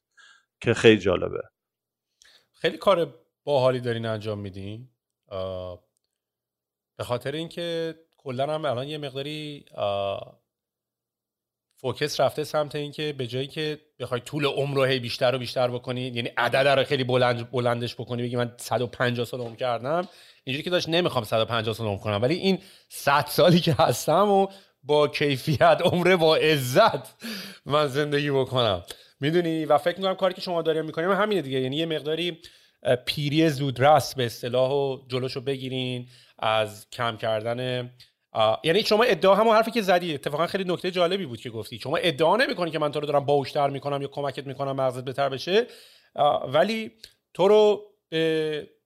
که خیلی جالبه. خیلی کار باحالی دارین انجام میدین. به خاطر اینکه کلا هم الان یه مقداری فوکس رفته سمت اینکه به جایی که بخوای طول عمر رو هی بیشتر و بیشتر بکنی یعنی عدد رو خیلی بلند بلندش بکنی بگی من 150 سال عمر کردم. اینجوری که داشت نمی‌خوام 150 سال عمر کنم ولی این 100 سالی که هستم و با کیفیت عمره با عزت من زندگی بکنم. می‌دونی؟ و فکر می‌کنم کاری که شما داریم می‌کنیم همینه دیگه. یعنی یه مقداری پیری زودرس به اصطلاح و جلوشو بگیرین از کم کردن یعنی شما ادعا همون حرفی که زدی اتفاقا خیلی نکته جالبی بود که گفتی. شما ادعا نمی‌کنی که من تو رو دارم باوشتر می‌کنم یا کمکت می‌کنم مغزت بهتر بشه. ولی تو رو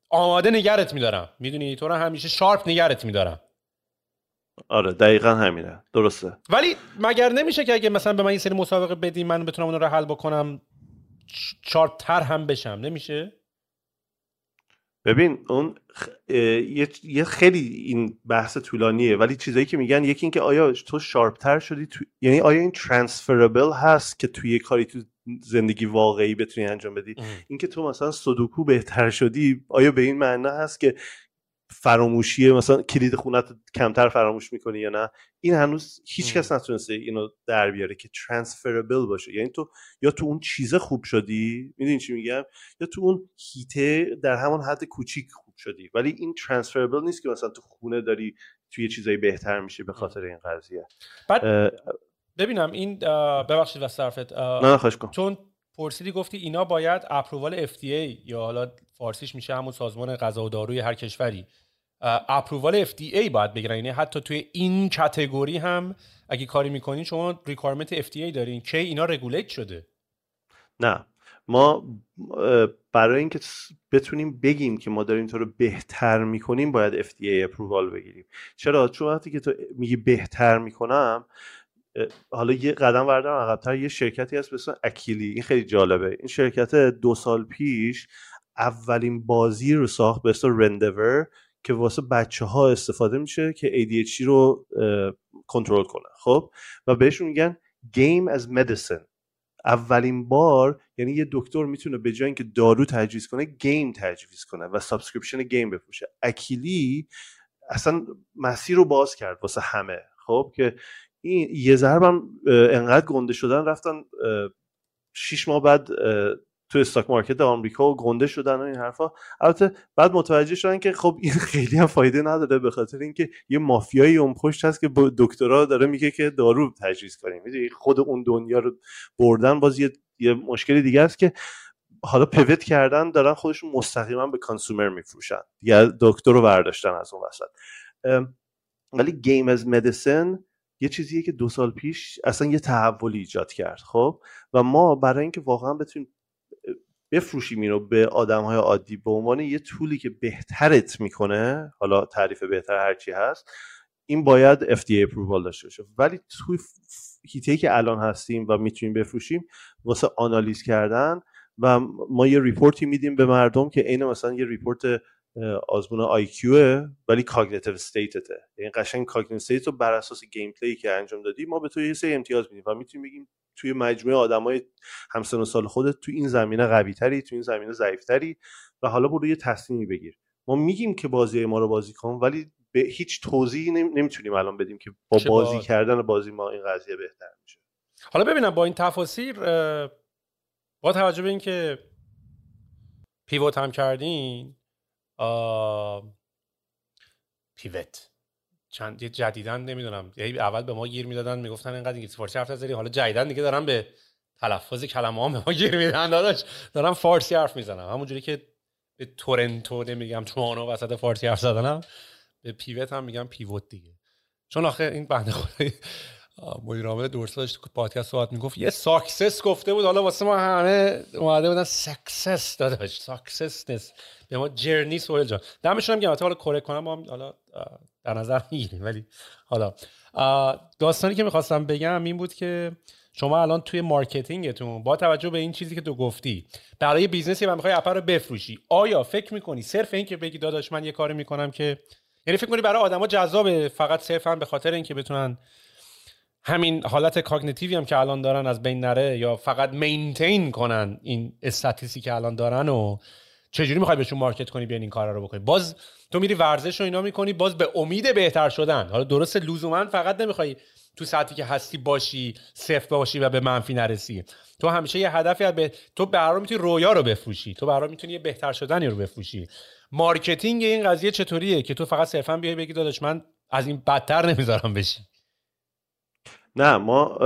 آماده نگرت میدارم. می‌دونی؟ تو رو همیشه sharp نگرت میدارم. آره دقیقا همینه. درسته. ولی مگر نمیشه که اگه مثلا به من این سری مسابقه بدی من بتونم اون رو حل بکنم sharp تر هم بشم؟ نمیشه؟ ببین اون یه خیلی این بحث طولانیه ولی چیزایی که میگن یکی اینکه آیا تو sharp تر شدی تو... یعنی آیا این transferable هست که توی کاری تو زندگی واقعی بتونی انجام بدی؟ اینکه تو مثلا سودوکو بهتر شدی آیا به این معنا هست که فراموشی مثلا کلید خونت کمتر فراموش می‌کنی یا نه این هنوز هیچ کس نتونسته اینو در بیاره که ترانسفربل باشه. یعنی تو یا تو اون چیزه خوب شدی می‌دونی چی میگم؟ یا تو اون هیته در همون حد کوچیک خوب شدی. ولی این ترانسفربل نیست که مثلا تو خونه داری توی چیزایی بهتر میشه به خاطر این قضیه. بعد ببینم این ببخشید و صرفت نه خوش کن. چون پرسیدی گفتی اینا باید approval FDA یا حالا فارسیش میشه همون سازمان غذا و داروی هر کشوری. approval FDA باید بگیرن. یعنی حتی توی این category هم اگه کاری می‌کنین شما requirement FDA دارین که اینا regulate شده؟ نه. ما برای اینکه بتونیم بگیم که ما داریم تو رو بهتر می‌کنیم باید FDA approval بگیریم. چرا؟ چون وقتی که تو میگی بهتر می‌کنم حالا یه قدم بردارم عقبتر یه شرکتی هست به اسم Akili این خیلی جالبه. این شرکت دو سال پیش اولین بازی رو ساخت به اسم Endeavor که واسه بچه ها استفاده میشه که ADHD رو کنترل کنه. خب؟ و بهشون میگن game as medicine اولین بار یعنی یه دکتر می‌تونه به جای اینکه دارو تجویز کنه game تجویز کنه و subscription game بفروشه. Akili اصلا مسیر رو باز کرد واسه همه. خب؟ که این یه ضربم انقدر گنده شدن رفتن شیش ماه بعد تو استاک مارکت آمریکا و گنده شدن و این حرفا. البته بعد متوجه شدن که خب این خیلی هم فایده نداره به خاطر اینکه یه مافیایی اون پشت هست که دکترا داره میگه که دارو تجویز کنیم. می‌دونی؟ خود اون دنیا رو بردن باز یه, یه مشکلی دیگه است که حالا پیوت کردن دارن خودشون مستقیما به کانسومر میفروشن. یا دکتر رو برداشتن از اون وسط. ولی game as medicine یه چیزیه که دو سال پیش اصلا یه تحولی ایجاد کرد خب؟ و ما برای اینکه واقعا بتونیم بفروشیم اینو به آدم های عادی. به عنوان یه tool ی که بهترت می‌کنه حالا تعریف بهتر هرچی هست این باید FDA approval داشته باشه. ولی توی حیطه‌ای که الان هستیم و می‌تونیم بفروشیم واسه آنالیز کردن و ما یه report ی میدیم به مردم که عین مثلا یه report آزمون IQ ولی cognitive state ته یعنی قشنگ cognitive state رو بر اساس gameplay ی که انجام دادی ما به تو یه سری امتیاز میدیم و می‌تونیم بگیم توی مجموعه آدمای همسن و سال خودت تو این زمینه قوی تری تو این زمینه ضعیف تری و حالا برو یه تصمیمی بگیر. ما میگیم که بازی ما رو بازی کن ولی به هیچ توضیحی نمی‌تونیم الان بدیم که با بازی کردن بازی ما این قضیه بهتر میشه. حالا ببینم با این تفاصیل با توجه به اینکه پیوت هم کردین پیوت. چند جدیدن نمی‌دونم. یعنی اول به ما گیر می‌دادن می‌گفتن اینقدر انگلیسی فارسی حرف نزنی حالا جدیدن دیگه دارن به تلفظ کلمه ها به ما گیر میدن داداش. دارم فارسی حرف می‌زنم همونجوری که به تورنتو نمیگم توانو وسط فارسی حرف زدنم. به پیوت هم میگم پیوت دیگه. چون آخه این بنده خدای مدیر عامل دورسا داشت تو پادکست صحبت می‌گفت. یه ساکسس گفته بود. حالا واسه ما همه اومده بودن سکسس داداش. ساکسس نیست به ما جرنی سویل جان. دمشون هم گرم. حالا کره کنم هم حالا در نظر می‌گیریم. ولی حالا داستانی که می‌خواستم بگم این بود که شما الان توی مارکتینگتون با توجه به این چیزی که تو گفتی برای بیزنسی و می‌خوای اپ رو بفروشی. آیا فکر می‌کنی صرف این که بگی داداش من یه کاری می‌کنم که یعنی فکر کنی برای آدما جذابه فقط صرفا به خاطر اینکه بتونن همین حالت کاگنیتیوی هم که الان دارن از بین نره یا فقط مینتین کنن این استاتیسی که الان دارن و چجوری می‌خوای بهشون مارکت کنی بیان این کارا رو بکنی؟ باز تو میری ورزش و اینا می‌کنی باز به امید بهتر شدن. حالا درست لزوما فقط نمی‌خوای تو ساعتی که هستی باشی صفر باشی و به منفی نرسی. تو همیشه یه هدفی به تو برای می‌تونی رویا رو بفروشی. تو برای می‌تونی یه بهتر شدنی رو بفروشی. marketing این قضیه چطوریه که تو فقط صرفا بیای بگی داداش من از این بدتر نمی‌ذارم بشی؟ نه ما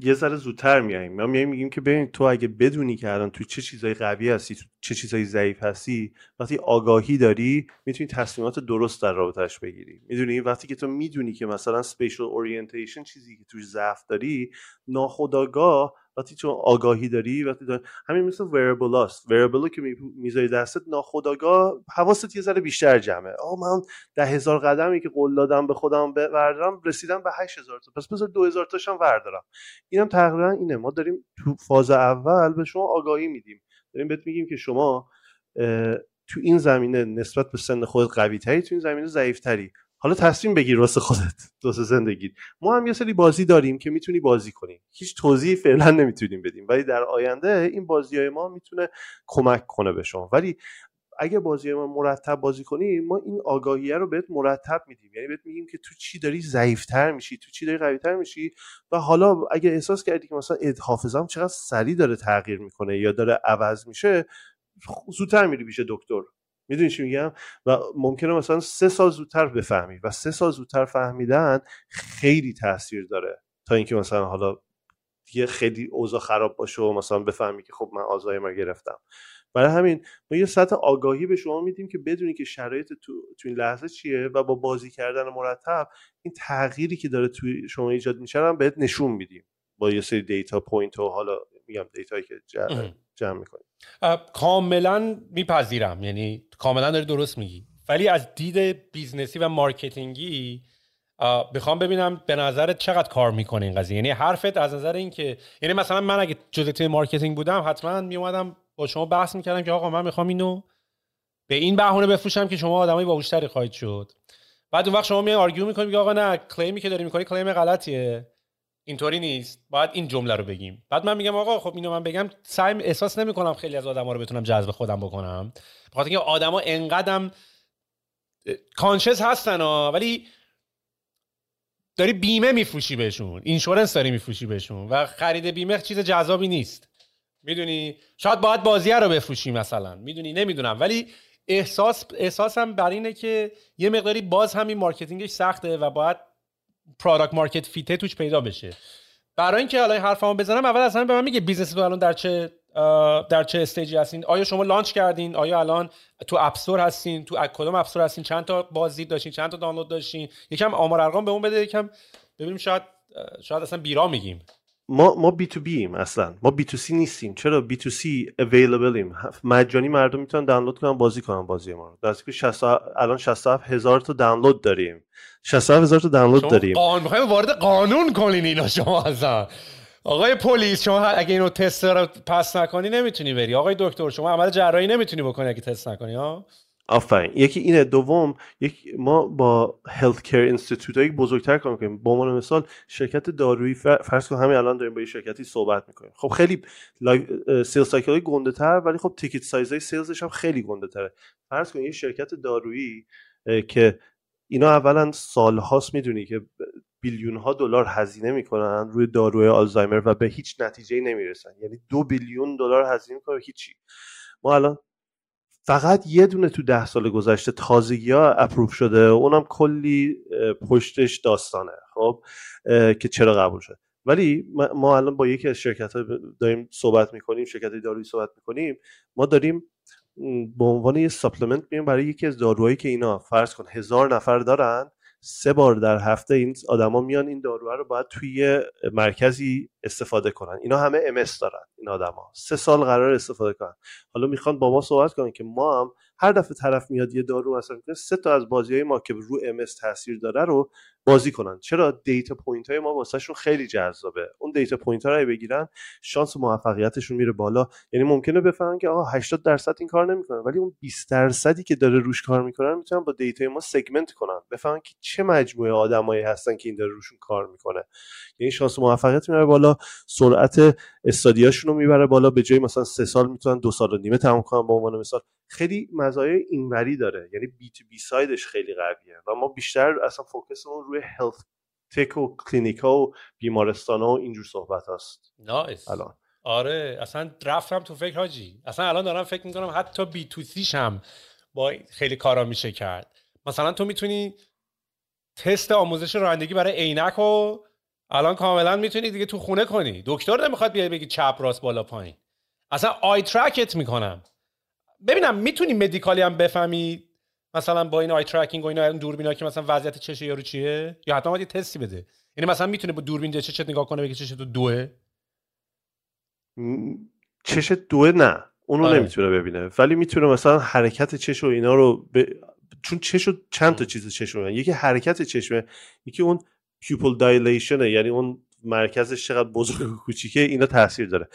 یه ذره زودتر میایم ما میایم میگیم که ببین تو اگه بدونی که الان تو چه چیزای قوی هستی تو چه چیزای ضعیف هستی وقتی آگاهی داری می‌تونی تصمیمات درست در رابطش بگیری. می‌دونی؟ وقتی که تو می‌دونی که مثلا spatial orientation چیزی که توش ضعف داری ناخودآگاه وقتی تو آگاهی داری وقتی داری همین مثل ویربل هست ویربل که می‌ذاری دستت ناخداگاه حواست یه ذره بیشتر جمعه. آه من ده هزار قدمی که قول دادم به خودم بردارم رسیدم به هشت هزار تا. پس بذار دو هزار تاشم بردارم. اینم تقریبا اینه. ما داریم تو فاز اول به شما آگاهی میدیم. داریم بهت میگیم که شما تو این زمینه نسبت به سن خودت قوی تری تو این زمینه ضعیف تری حالا تصمیم بگیر واسه خودت واسه زندگی ما هم یه سری بازی داریم که می‌تونی بازی کنیم هیچ توضیحی فعلا نمی‌تونیم بدیم. ولی در آینده این بازی های ما می‌تونه کمک کنه به شما. ولی اگه بازی ما مرتب بازی کنیم ما این آگاهیه رو بهت مرتب میدیم. یعنی بهت میگیم که تو چی داری ضعیفتر میشی تو چی داری قویتر میشی و حالا اگه احساس کردی که مثلا حافظم چقدر سریع داره تغییر می‌کنه یا داره عوض میشه زودتر میری پیش دکتر. می‌دونی چی میگم؟ و ممکنه مثلا سه سال زودتر بفهمی و سه سال زودتر فهمیدن خیلی تاثیر داره تا اینکه مثلا حالا یه خیلی اوضاع خراب باشه و مثلا بفهمی که خب من آلزایمر گرفتم. برای همین ما یه سطح آگاهی به شما میدیم که بدونی که شرایط تو, تو این لحظه چیه و با بازی کردن مرتب این تغییری که داره توی شما ایجاد میشه هم بهت نشون میدیم. با یه سری data point و حالا میگم data یی که جمع می‌کنیم. کاملا میپذیرم. یعنی کاملا داری درست میگی. ولی از دید business ی و marketing ی بخوام ببینم به نظرت چقدر کار می‌کنه این قضیه. یعنی حرفت از نظر اینکه یعنی مثلا من اگه جزء marketing بودم حتما میومدم با شما بحث می‌کردم که آقا من می‌خوام اینو به این بهونه بفروشم که شما آدمای باهوشتری خواهید شد. بعد اون وقت شما میان argue می‌کنید که آقا نه claim ی که داری می‌کنی claim غلطیه. اینطوری نیست. باید این جمله رو بگیم. بعد من میگم آقا خب اینو من بگم سعی احساس نمی‌کنم خیلی از آدما رو بتونم جذب خودم بکنم. بخاطر اینکه آدما انقدرم conscious هستن ها ولی داری بیمه میفروشی بهشون. insurance داری میفروشی بهشون. و خرید بیمه چیز جذابی نیست. می‌دونی؟ شاید باید بازیه رو بفروشی مثلا. می‌دونی؟ نمی‌دونم. ولی احساس احساسم بر اینه که یه مقداری باز همین marketing ش سخته و باید product market fit ه توش پیدا بشه. برای اینکه حالا حرفمو بزنم اول از همه به من میگه business تو الان در چه در چه stage ی هستین؟ آیا شما launch کردین؟ آیا الان تو app store هستین؟ تو کدوم app store هستین؟ چند تا بازدید داشتین؟ چند تا دانلود داشتین؟ یکم آمار ارقام بهمون بده یکم ببینیم شاید شاید اصلا بیراه میگیم. ما ما B2B ایم اصلا. ما B2C نیستیم. چرا B2C ایم؟ مجانی مردم می‌تونن دانلود کنن بازی کنن بازی ما در که 60 الان 67 هزار تا دانلود داریم. 67 هزار تا دانلود داریم. قانون وارد قانون کنین اینا شما اصلا. آقای پلیس شما اگه اینو تست رو pass نکنی نمی‌تونی بری. آقای دکتر شما عمل جراحی نمی‌تونی بکنی اگه تست نکنی ها آفرین. یکی اینه دوم یک ما با healthcare institute های بزرگتر کار می‌کنیم. به عنوان مثال شرکت دارویی فرض کن همین الان داریم با یه شرکتی صحبت می‌کنیم. خب خیلی sales cycle های گنده تر ولی خب ticket size های sales ش هم خیلی گنده تره فرض کن یه شرکت دارویی که اینا اولا سالهاست می‌دونی که billion ها دلار هزینه می‌کنن روی داروی آلزایمر و به هیچ نتیجه نمی‌رسن. یعنی دو billion دلار هزینه می‌کنن هیچی. ما الان فقط یه دونه تو ده سال گذشته تازگی ها approve شده. اونم کلی پشتش داستانه. خب که چرا قبول شد. ولی ما الان با یکی از شرکت ها داریم صحبت می‌کنیم شرکت دارویی صحبت می‌کنیم. ما داریم به عنوان یه supplement میایم برای یکی از داروهایی که اینا فرض کن هزار نفر دارن سه بار در هفته این آدما میان این داروها رو باید توی مرکزی استفاده کنن. اینا همه ام دارن. این آدما سه سال قرار استفاده کنن. حالا می‌خوان با ما صحبت کنن که ما هم هر دفعه طرف میاد یه دارو مثلا سه تا از بازی های ما که رو ام تاثیر داره رو بازی کنن. چرا؟ data point های ما واسهشون خیلی جذابه. اون data point ها رو بگیرن شانس موفقیتشون میره بالا. یعنی ممکنه بفهمن که آقا 80 درصد این کار نمی‌کنه. ولی اون 20 درصدی که داره روش کار می‌کنن می‌تونن با data ما segment کنن. بفهمن که چه مجموعه آدمایی هستن که این داره روشون کار می‌کنه. یعنی شانس موفقیت میره بالا. سرعت study هاشون رو می‌بره بالا به جای مثلا سه سال می‌تونن دو سال و نیمه تمام کنن به عنوان مثال. خیلی مزایای اینوری داره یعنی B2B side ش خیلی قویه و ما بیشتر اصلا focus مون روی health tech و کلینیکا و بیمارستان و اینجور صحبت هست نایس الان. آره اصلا رفتم تو فکر حاجی. اصلا الان دارم فکر می‌کنم حتی B2C ش هم با خیلی کارا میشه کرد. مثلا تو می‌تونی تست آموزش رانندگی برای عینک و الان کاملا می‌تونی دیگه تو خونه کنی. دکتر نمی‌خواد بیای بگی چپ راست بالا پایین. اصلا آی ترکت می‌کنم. ببینم می‌تونی medically هم بفهمی مثلا با این eye tracking و اینا دوربینا که مثلا وضعیت چش یارو چیه؟ یا حتی یه تستی بده. یعنی مثلا می‌تونه با دوربین چشت نگاه کنه بگه چش تو دوه. چش دوه نه. اونو آره. نمی‌تونه ببینه. ولی می‌تونه مثلا حرکت چش و اینا رو ب... چون چش چند تا چیز چشم یکی حرکت چشمه یکی اون پیوپل دایلیشنه یعنی اون مرکزش چقدر بزرگ و کوچیکه اینا تاثیر داره.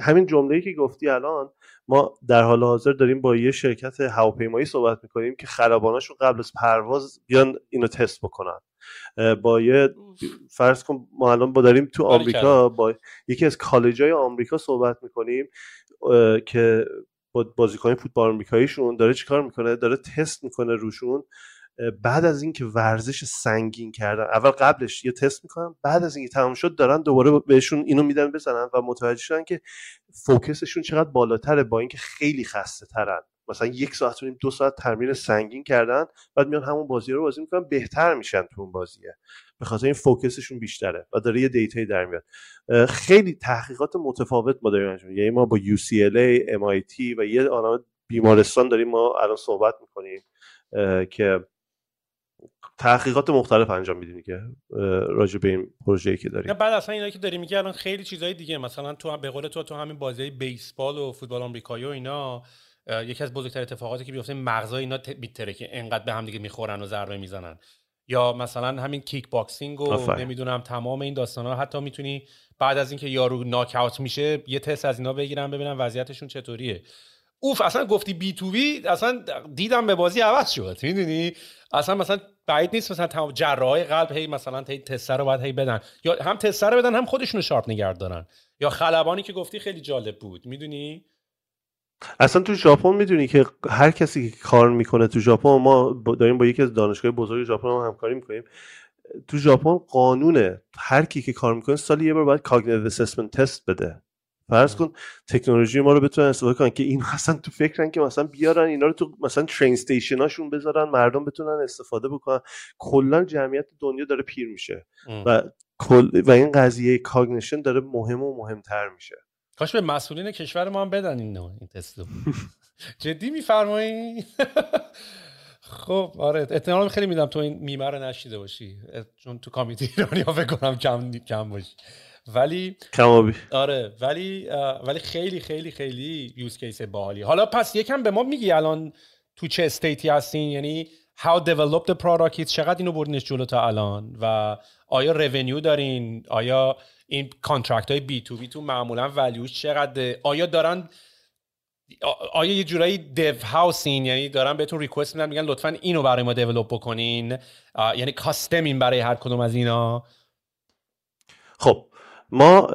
همین جمله‌ای که گفتی الان ما در حال حاضر داریم با یه شرکت هواپیمایی صحبت می‌کنیم که خراباناشون قبل از پرواز بیان اینو تست بکنن. با یه فرض کن ما الان با داریم تو آمریکا با یکی از کالج های آمریکا صحبت می‌کنیم که با بازیکن فوتبال آمریکاییشون داره چیکار می‌کنه؟ داره تست می‌کنه روشون. بعد از اینکه ورزش سنگین کردن اول قبلش یه تست می‌کنن بعد از اینکه تمام شد دارن دوباره بهشون اینو میدن بزنن و متوجه شدن که فوکسشون چقدر بالاتره با اینکه خیلی خسته ترن مثلا یک ساعت و نیم دو ساعت تمرین سنگین کردن بعد میان همون بازی رو بازی می‌کنن بهتر میشن تو اون بازیه. به خاطر این فوکسشون بیشتره و داره یه دیتایی در میاد. خیلی تحقیقات متفاوت ما داریم انجام یعنی ما با UCLA, MIT و یه عالم بیمارستان داریم ما الان صحبت می‌کنیم که تحقیقات مختلف انجام میدین که راجع به این پروژه‌ای که داریم بعد اصلا اینا که داریم میگه الان خیلی چیزهای دیگه مثلا تو به قول تو تو همین بازی بیسبال و فوتبال آمریکایی و اینا یکی از بزرگتر اتفاقاتی که بیفته مغزای اینا میتره که انقدر به هم دیگه می‌خورن و ضربه می‌زنن. یا مثلا همین کیک باکسینگ و نمی‌دونم تمام این داستان ها. حتی می‌تونی بعد از اینکه یارو ناک میشه یه تست از اینا بگیرن ببینن وضعیتشون چطوریه. اوف اصلا گفتی B2B اصلا دیدم به بازی عوض شد. می‌دونی؟ اصلا مثلا بعید نیست مثلا تمام جراحای قلب هی مثلا هی تست رو باید هی بدن. یا هم تست رو بدن هم خودشونو sharp نگه دارن. یا خلبانی که گفتی خیلی جالب بود. می‌دونی؟ اصلا تو ژاپن می‌دونی که هر کسی که کار می‌کنه تو ژاپن ما داریم با یکی از دانشگاه بزرگ ژاپن هم همکاری می‌کنیم. تو ژاپن قانونه. هر کی که کار می‌کنه سالی یه بار باید cognitive assessment test بده. فرض کن تکنولوژی ما رو بتونن استفاده کنن که این اصلا تو فکرن که مثلا بیارن اینا رو تو مثلا train station اشون بذارن مردم بتونن استفاده بکنن. کلا جمعیت دنیا داره پیر میشه و و این قضیه cognition داره مهم و مهمتر میشه. کاش به مسئولین کشور ما هم بدن این این تستو جدی میفرمایی؟ خب آره احتمال خیلی میدم تو این میمه رو نشنیده باشی. چون تو community ایرانی ها فکر کنم کم کم باشی. ولی کمابی آره ولی ولی خیلی خیلی خیلی use case باحالی. حالا پس یکم به ما میگی الان تو چه state ی هستین؟ یعنی how developed the product چقدر اینو بردینش جلو تا الان؟ و آیا revenue دارین؟ آیا این contract های B2B تو معمولا value ش چقدر آیا دارن آیا یه جورایی dev house این یعنی دارن بهتون request میدن میگن لطفا اینو برای ما develop بکنین. یعنی custom برای هر کدوم از اینا. خب ما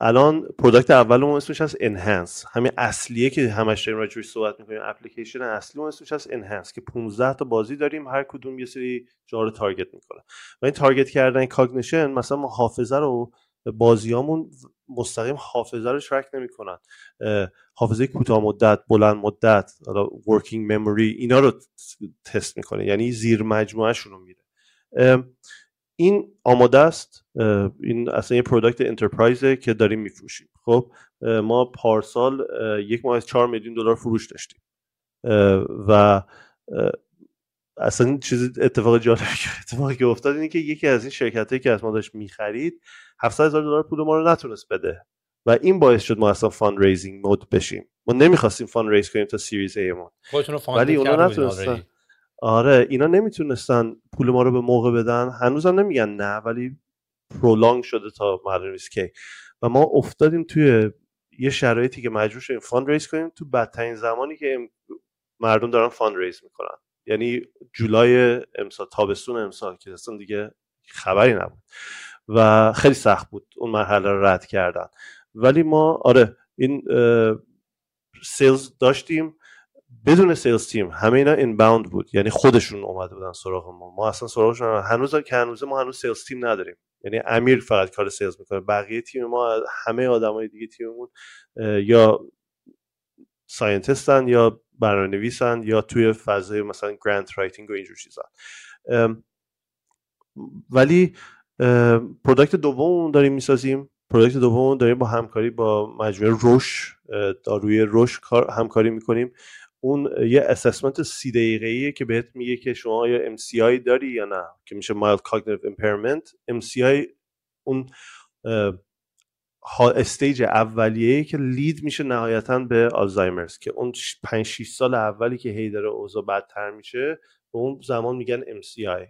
الان product اولمون اسمش هست Enhance همین اصلیه که همش داریم راجعش صحبت می‌کنیم. اپلیکیشن اصلی اسمش هست Enhance که 15 تا بازی داریم هر کدوم یه سری جا رو target می‌کنه. و این target کردن cognition مثلا ما حافظه رو بازیامون مستقیم حافظه رو target نمی‌کنن. حافظه کوتاه مدت بلند مدت حالا working memory اینا رو تست می‌کنه. یعنی زیر مجموعه رو میره. این آماده است این اصلا یه product enterprise ه که داریم میفروشیم. خب ما پارسال یک ماه از چهار میلیون دلار فروش داشتیم. و اصلا چیز اتفاق جالبی که اتفاقی که افتاد اینه که یکی از این شرکت که از ما داشت می‌خرید 700 هزار دلار پول ما رو نتونست بده. و این باعث شد ما اصلا fundraising mode بشیم. ما نمی‌خواستیم fundraise کنیم تا series A مون ولی اونا نتونستن. آره اینا نمی‌تونستن پول ما رو به موقع بدن. هنوزم نمیگن نه ولی prolong شده تا معلوم نیست کی. و ما افتادیم توی یه شرایطی که مجبور شدیم fundraise کنیم تو بدترین زمانی که مردم دارن fundraise می‌کنن. یعنی جولای امسال تابستون امسال که اصلا دیگه خبری نبود. و خیلی سخت بود اون مرحله رو رد کردن. ولی ما آره این sales داشتیم. بدون sales team همه اینا inbound بود. یعنی خودشون اومده بودن سراغ ما. ما اصلا سراغشون هنوز که هنوز ما هنوز sales team نداریم. یعنی امیر فقط کار sales می‌کنه. بقیه تیم ما همه آدمای دیگه تیممون یا scientist ن یا برنامه نویسن یا توی فضای مثلا grant writing و اینجور چیزا. ولی product دوم داریم می‌سازیم. product دوم داریم با همکاری با مجموعه روش داروی روش همکاری می‌کنیم. اون یه assessment سی دقیقه‌ایه که بهت میگه که شما آیا MCI داری یا نه که میشه mild cognitive impairment. MCI اون stage اولیه که lead میشه نهایتا به آلزایمرز که اون 5 6 سال اولی که هی داره اوضاع بدتر میشه به اون زمان میگن MCI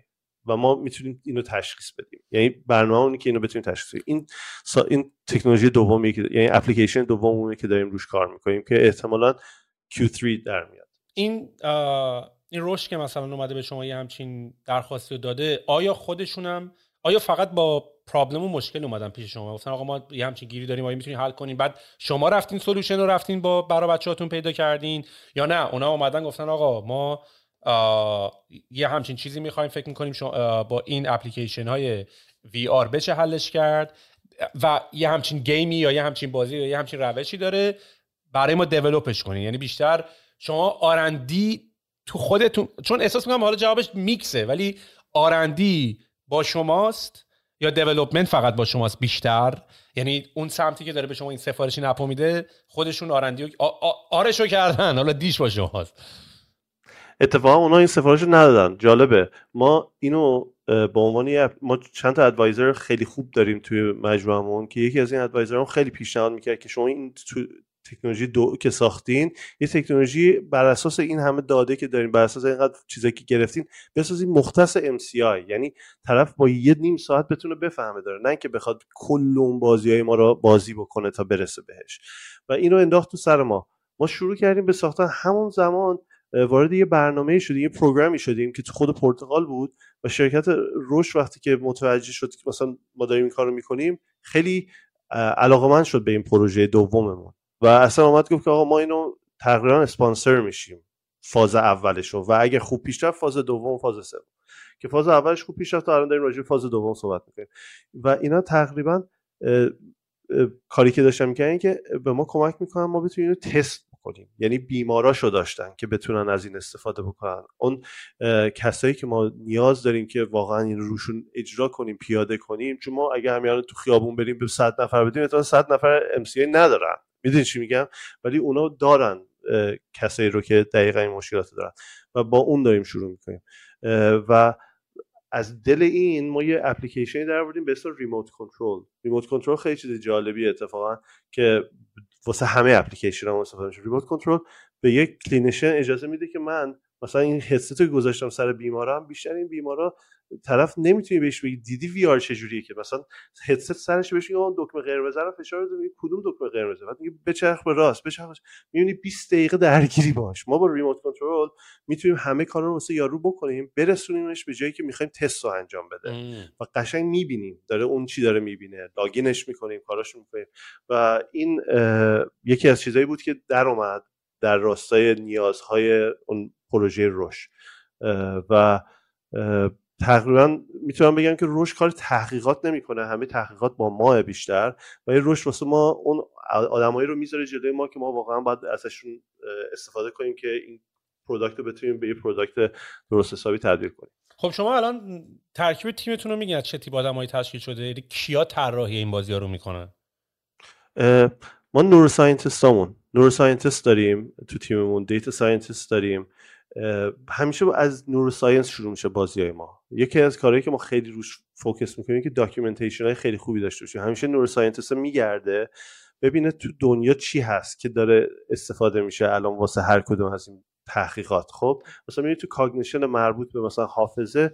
و ما می‌تونیم اینو تشخیص بدیم. یعنی برنامه اونی که اینو بتونیم تشخیص بدیم. این این تکنولوژی دومی که یعنی اپلیکیشن دومی که داریم روش کار می‌کنیم که احتمالا Q3 در میاد. این این روش که مثلا اومده به شما یه همچین درخواستی داده آیا خودشونم آیا فقط با پرابلم و مشکل اومدن پیش شما؟ گفتن آقا ما یه همچین گیری داریم آیا می‌تونین حل کنین بعد شما رفتین سولوشن رو رفتین با برا بچه‌هاتون پیدا کردین یا نه؟ اونا اومدن گفتن آقا ما یه همچین چیزی می‌خوایم فکر می‌کنیم شما با این اپلیکیشن های وی آر بچه حلش کرد؟ و یه همچین گیمی یا یه همچین بازی یا یه همچین روشی داره برای ما دیولپش کنین یعنی بیشتر شما آرندی تو خودتون چون احساس می‌کنم حالا جوابش میکسه ولی آرندی با شماست یا دیولپمنت فقط با شماست بیشتر؟ یعنی اون سمتی که داره به شما این سفارشی نپو میده خودشون آرندی آرشو کردن. حالا دیش با شماست. اتفاقا اونا این سفارش رو ندادن. جالبه. ما اینو به عنوان ما چند تا ادوایزر خیلی خوب داریم توی مجموعمون که یکی از این ادوایزرها خیلی پیشنهاد می‌کرد که شما این تکنولوژی دو که ساختین یه تکنولوژی بر اساس این همه داده که دارین بر اساس اینقدر چیزایی که گرفتین بسازین مختص MCI یعنی طرف با یه نیم ساعت بتونه بفهمه داره نه که بخواد کل اون بازی های ما رو بازی بکنه تا برسه بهش. و اینو انداخت تو سر ما. ما شروع کردیم به ساختن همون زمان وارد یه برنامه شدیم یه پروگرامی شدیم که تو خود پرتغال بود و شرکت روش وقتی که متوجه شد که مثلا ما داریم این کارو می‌کنیم خیلی علاقمند شد به این پروژه دوممون. و اصلا اومد گفت که آقا ما اینو تقریبا اسپانسر میشیم فاز اولش رو و اگه خوب پیش رفت فاز دوم فاز سوم. که فاز اولش خوب پیش رفت الان داریم راجع فاز دوم صحبت می‌کنیم. و اینا تقریبا کاری که داشتم می‌کنن که به ما کمک می‌کنن ما بتونیم اینو تست بکنیم. یعنی بیماراشو داشتن که بتونن از این استفاده بکنن. اون کسایی که ما نیاز داریم که واقعا این روشون اجرا کنیم پیاده کنیم چون ما اگه همیان تو خیابون بریم به 100 نفر بدیم مثلا 100 نفر ام ندارن. می‌دونی چی میگم؟ ولی اونا دارن کسایی رو که دقیقا این مشکلات دارن و با اون داریم شروع می‌کنیم. و از دل این ما یه اپلیکیشنی در آوردیم به اسم remote control. remote control خیلی چیز جالبی اتفاقا که واسه همه اپلیکیشن ها استفاده میشه. remote control به یک clinician اجازه میده که من مثلا این هدست گذاشتم سر بیمارم بیشتر این بیمارا طرف نمی‌تونی بهش بگی دیدی VR چجوریه که؟ مثلا هدست سرش بهش اون دکمه قرمز رو فشار بده کدوم دکمه قرمزه؟ بعد میگه بچرخ به راست بچرخ می‌بینی 20 دقیقه درگیری باش. ما با remote control می‌تونیم همه کارا رو واسه یارو بکنیم برسونیمش به جایی که می‌خوایم تست رو انجام بده. و قشنگ می‌بینیم. داره اون چی داره می‌بینه. لاگینش می‌کنیم کاراشو می‌کنیم. و این یکی از چیزایی بود که در اومد در راستای نیازهای اون پروژه روش و تقریبا می‌تونم بگم که روش کار تحقیقات نمی‌کنه. همه تحقیقات با ما بیشتر و این روش واسه ما اون آدمایی رو می‌ذاره جلوی ما که ما واقعا باید ازشون استفاده کنیم که این product رو بتونیم به یه product درست حسابی تبدیل کنیم. خب شما الان ترکیب تیمتون رو میگین از چه تیپ آدمایی تشکیل شده؟ یعنی کیا طراحی این بازی ها رو می‌کنن؟ ما neuroscientist امون neuroscientist داریم تو تیممون data scientist داریم. همیشه از neuroscience شروع میشه بازی های ما. یکی از کارهایی که ما خیلی روش focus می‌کنیم که documentation های خیلی خوبی داشته باشیم. همیشه neuroscientist میگرده ببینه تو دنیا چی هست که داره استفاده میشه. الان واسه هر کدوم از این تحقیقات. خب مثلا میری تو cognition مربوط به مثلا حافظه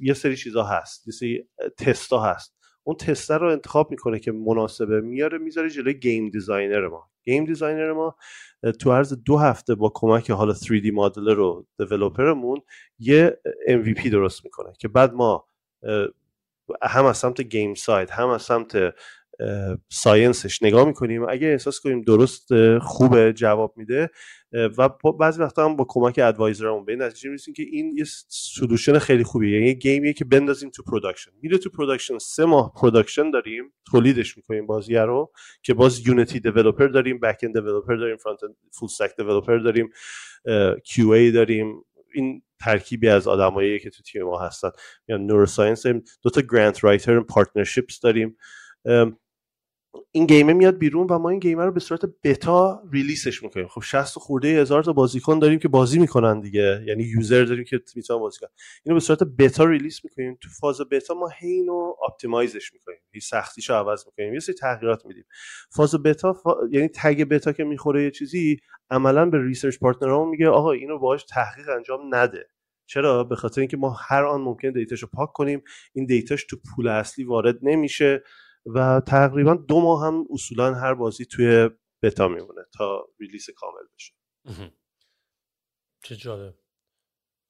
یه سری چیزا هست. یه سری تستا هست. اون تست رو انتخاب می‌کنه که مناسبه میاره می‌ذاره جلوی game designer ما. game designer ما تو عرض دو هفته با کمک حالا 3D modeler و developer مون یه MVP درست می‌کنه که بعد ما هم از سمت game side هم از سمت science ش نگاه می‌کنیم. اگه احساس کنیم درست خوبه جواب میده و بعضی وقتا هم با کمک advisor مون. به این نتیجه می‌رسیم که این یه solution خیلی خوبیه. یعنی یه game یه که بندازیم تو production میره تو production سه ماه production داریم تولیدش می‌کنیم بازی رو که باز Unity developer داریم backend developer داریم frontend full stack developer داریم QA داریم. این ترکیبی از آدمایی که تو تیم ما هستن. یا داریم. دو تا grant writer partnerships داریم. این game ه میاد بیرون و ما این game ه رو به صورت بتا release ش می‌کنیم. خب 60 خورده هزار تا بازیکن داریم که بازی می‌کنن دیگه. یعنی user داریم که می‌تونن بازی کنن. اینو به صورت بتا release می‌کنیم. تو فاز بتا ما هی اینو optimize ش می‌کنیم. هی سختیشو عوض می‌کنیم. یه سری تغییرات میدیم. فاز بتا یعنی tag بتا که می‌خوره یه چیزی عملا به research partner امون میگه آقا اینو باهاش تحقیق انجام نده. چرا؟ به خاطر اینکه ما هر آن ممکن data شو پاک کنیم. این data ش تو pool اصلی وارد نمیشه. و تقریبا دو ماه هم اصولا هر بازی توی بتا میمونه تا release کامل بشه. چه جالب.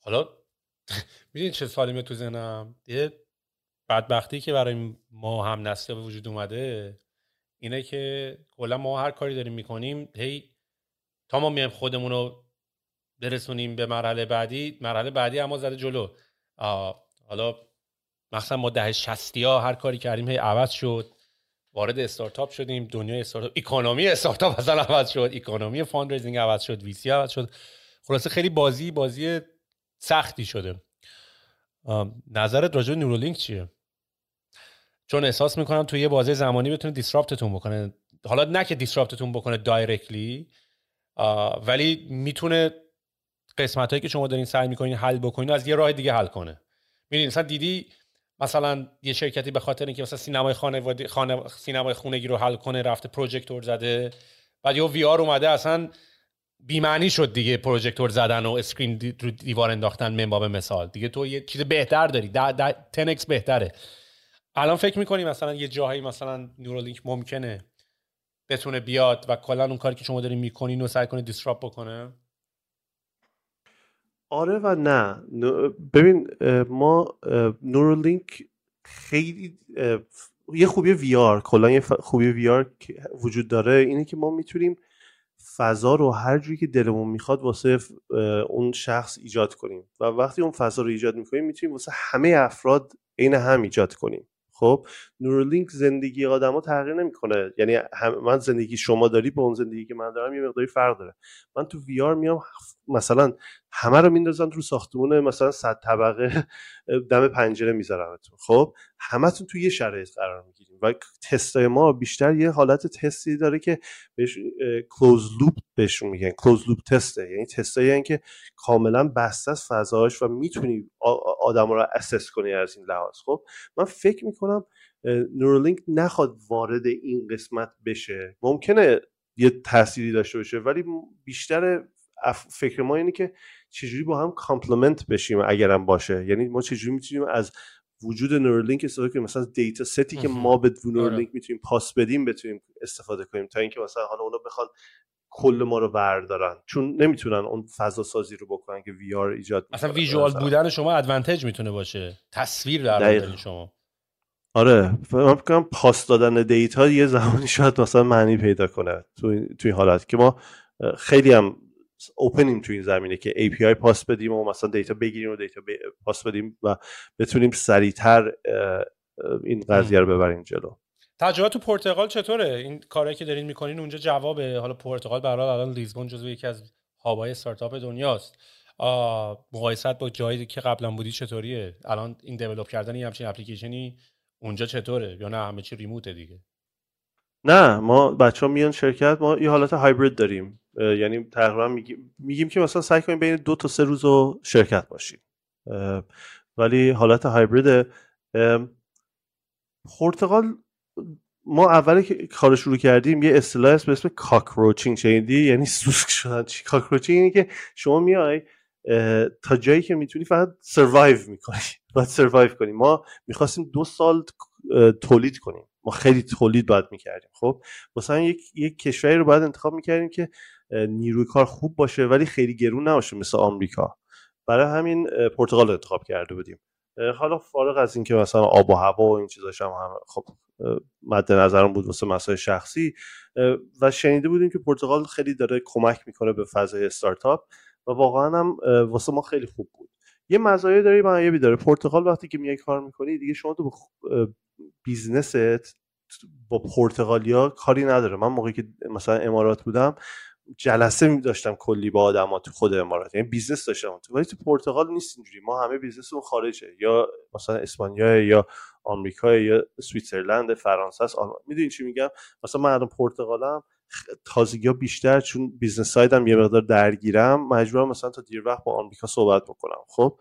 حالا می‌دونی چه سوالی تو ذهنم؟ یه بدبختی که برای ما هم نسل به وجود اومده اینه که کلا ما هر کاری داریم می‌کنیم هی تا ما میایم خودمون رو برسونیم به مرحله بعدی مرحله بعدی اما زده جلو. حالا مثلا ما دهه شصتی ها هر کاری کردیم هی عوض شد. وارد استارتاپ شدیم دنیای استارتاپ economy استارتاپ مثلا عوض شد. economy fundraising عوض شد VC عوض شد. خلاصه خیلی بازی بازی سختی شده. نظرت راجع به نورولینک چیه؟ چون احساس می‌کنم توی یه بازی زمانی بتونه disrupt تون بکنه. حالا نه که disrupt تون بکنه directly ولی می‌تونه قسمت هایی که شما دارین سعی می‌کنین حل بکنین از یه راه دیگه حل کنه. می‌دونین مثلا دیدی مثلا یه شرکتی به خاطر اینکه مثلا سینمای خانوادگی خانه سینمای خونگی رو حل کنه رفته پروژکتور زده. بعد یه VR اومده اصلا بیمعنی شد دیگه پروژکتور زدن و screen رو دیوار انداختن من باب مثال. دیگه تو یه چیز بهتر داری. ده ده تنکس بهتره. الان فکر می‌کنی مثلا یه جاهایی مثلا نورولینک ممکنه بتونه بیاد و کلا اون کاری که شما دارین می‌کنین و سعی کنه دیسراپ بکنه؟ آره و نه. ببین ما نورولینک خیلی یه خوبی وی آر کلا یه خوبی وی آر وجود داره اینه که ما می‌تونیم فضا رو هر جوری که دلمون می‌خواد واسه اون شخص ایجاد کنیم. و وقتی اون فضا رو ایجاد می‌کنیم می‌تونیم واسه همه افراد عین هم ایجاد کنیم. خب؟ نورولینک زندگی آدما تغییر نمی‌کنه. یعنی من زندگی شما داری با اون زندگی که من دارم یه مقداری فرق داره. من تو VR میام مثلا همه رو میندازم رو ساختمون مثلا صد طبقه دم پنجره میذارمتون. خب همتون تو یه شرایط قرار می‌گیریم و تستای ما بیشتر یه حالت تستی داره که بهش closed loop بهشون میگن. closed loop تسته یعنی تستایی یعنی که کاملا بسته از فضاش و می‌تونی آدم رو assess کنی از این لحاظ. خب من فکر می‌کنم نورولینک نخواد وارد این قسمت بشه. ممکنه یه تأثیری داشته باشه ولی بیشتر فکر ما اینه که چجوری با هم complement بشیم اگرم باشه. یعنی ما چجوری می‌تونیم از وجود نورولینک استفاده کنیم؟ مثلا data set ی که ما به نورولینک آره. می‌تونیم pass بدیم بتونیم استفاده کنیم تا اینکه مثلا حالا اونا بخوان کل ما رو بردارن. چون نمی‌تونن اون فضا سازی رو بکنن که VR ایجاد مثلا visual بودن شما advantage می‌تونه باشه. تصویر در شما. آره. من فکر pass دادن data یه زمانی شاید مثلا معنی پیدا کنه تو توی حالت که ما خیلی هم open یم تو این زمینه که API pass بدیم و مثلا data بگیریم و data pass بدیم و بتونیم سریعتر این قضیه رو ببریم جلو. تجربه تو پرتغال چطوره؟ این کاری که دارین می‌کنین اونجا جوابه. حالا پرتغال به الان لیزبون جزو یکی از هابای استارتاپ دنیاست. مقایست با جایی که قبلا بودی چطوریه؟ الان این دیولپ کردن یه همچین اپلیکیشنی اونجا چطوره؟ یا نه همه چی ریموته دیگه؟ نه ما بچه ها میان شرکت ما یه حالت هایبرید داریم. یعنی تقریبا میگیم, میگیم که مثلا سعی کنیم بین دو تا سه روز رو شرکت باشیم. ولی حالت هایبرید پرتغال ما اول که کار شروع کردیم یه اصطلاح به اسم کاکروچینگ شنیدی؟ یعنی سوسک شدن. چی؟ کاکروچینگ اینه که شما میای تا جایی که می‌تونی فقط سروایو می‌کنی. باید سروایو کنی. ما می‌خواستیم دو سال تولید کنیم. ما خیلی تولید باید می‌کردیم خب؟ مثلا یک, یک کشوری رو باید انتخاب می‌کردیم که نیروی کار خوب باشه ولی خیلی گرون نباشه مثل آمریکا. برای همین پرتغال انتخاب کرده بودیم. حالا فارغ از اینکه مثلا آب و هوا و این چیزاش هم, خب مد نظرم بود واسه مسائل شخصی و شنیده بودیم که پرتغال خیلی داره کمک می‌کنه به فضای استارتاپ و واقعا هم واسه ما خیلی خوب بود. یه مزایای داره معایبی داره. پرتغال وقتی که میای کار می‌کنی دیگه شما تو business ت با پرتغالیا کاری نداره. من موقعی که مثلا امارات بودم جلسه داشتم کلی با آدما تو خود امارات. یعنی business داشتم تو ولی تو پرتغال نیست اینجوری. ما همه business مون خارجه. یا مثلا اسپانیا یا آمریکا یا Switzerland فرانسه است می‌دونی چی میگم؟ مثلا من الان پرتغالم تازگی ها بیشتر چون business side م یه مقدار درگیرم مجبورم مثلا تا دیر وقت با آمریکا صحبت بکنم. خب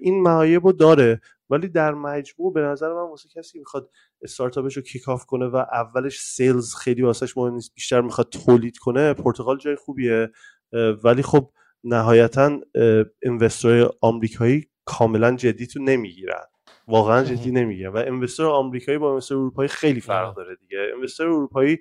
این معایب رو داره. ولی در مجموع به نظر من واسه کسی می‌خواد استارتاپش رو kick off کنه و اولش sales خیلی واسش مهم نیست بیشتر می‌خواد تولید کنه پرتغال جای خوبیه. ولی خب نهایتا اینوستور آمریکایی کاملا جدی تو نمی‌گیرن. واقعا جدی نمی‌گیرن. و اینوستور آمریکایی با اینوستور اروپایی خیلی فرق داره دیگه. اینوستور اروپایی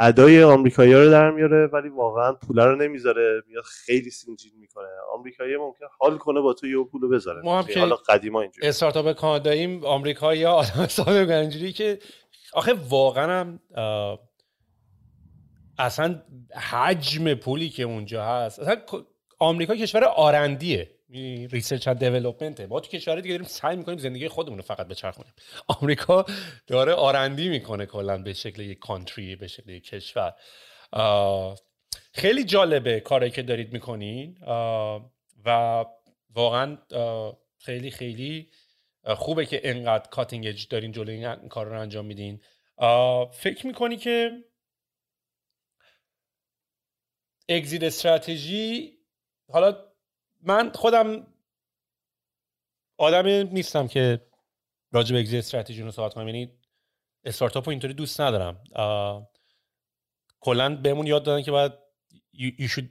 ادای آمریکایی رو در میاره ولی واقعا پولا رو نمی‌ذاره. میاد خیلی سینجین می‌کنه. آمریکایی ممکن حال کنه با تو یه پولو بذاره. ما هم که حالا قدیما اینجوری. استارتاپ کاناداییم آمریکایی آدم حساب اینجوری که آخه واقعا هم اصلا حجم پولی که اونجا هست اصلا آمریکا کشور R&D ه. research and development ما تو کشور دیگه داریم سعی می‌کنیم زندگی خودمون رو فقط بچرخونیم. آمریکا داره R&D می‌کنه کلا به شکل یک country به شکل یک کشور. خیلی جالبه کاری که دارید می‌کنین. و واقعا خیلی خیلی خوبه که انقدر cutting edge دارین جلوی این کار رو انجام میدین. فکر می‌کنی که اگزیت استراتژی حالا من خودم آدم نیستم که راجع به اگزیت استراتژی رو صحبت کنم. یعنی استارتاپ رو اینطوری دوست ندارم. کلا بهمون یاد دادن که باید you, you should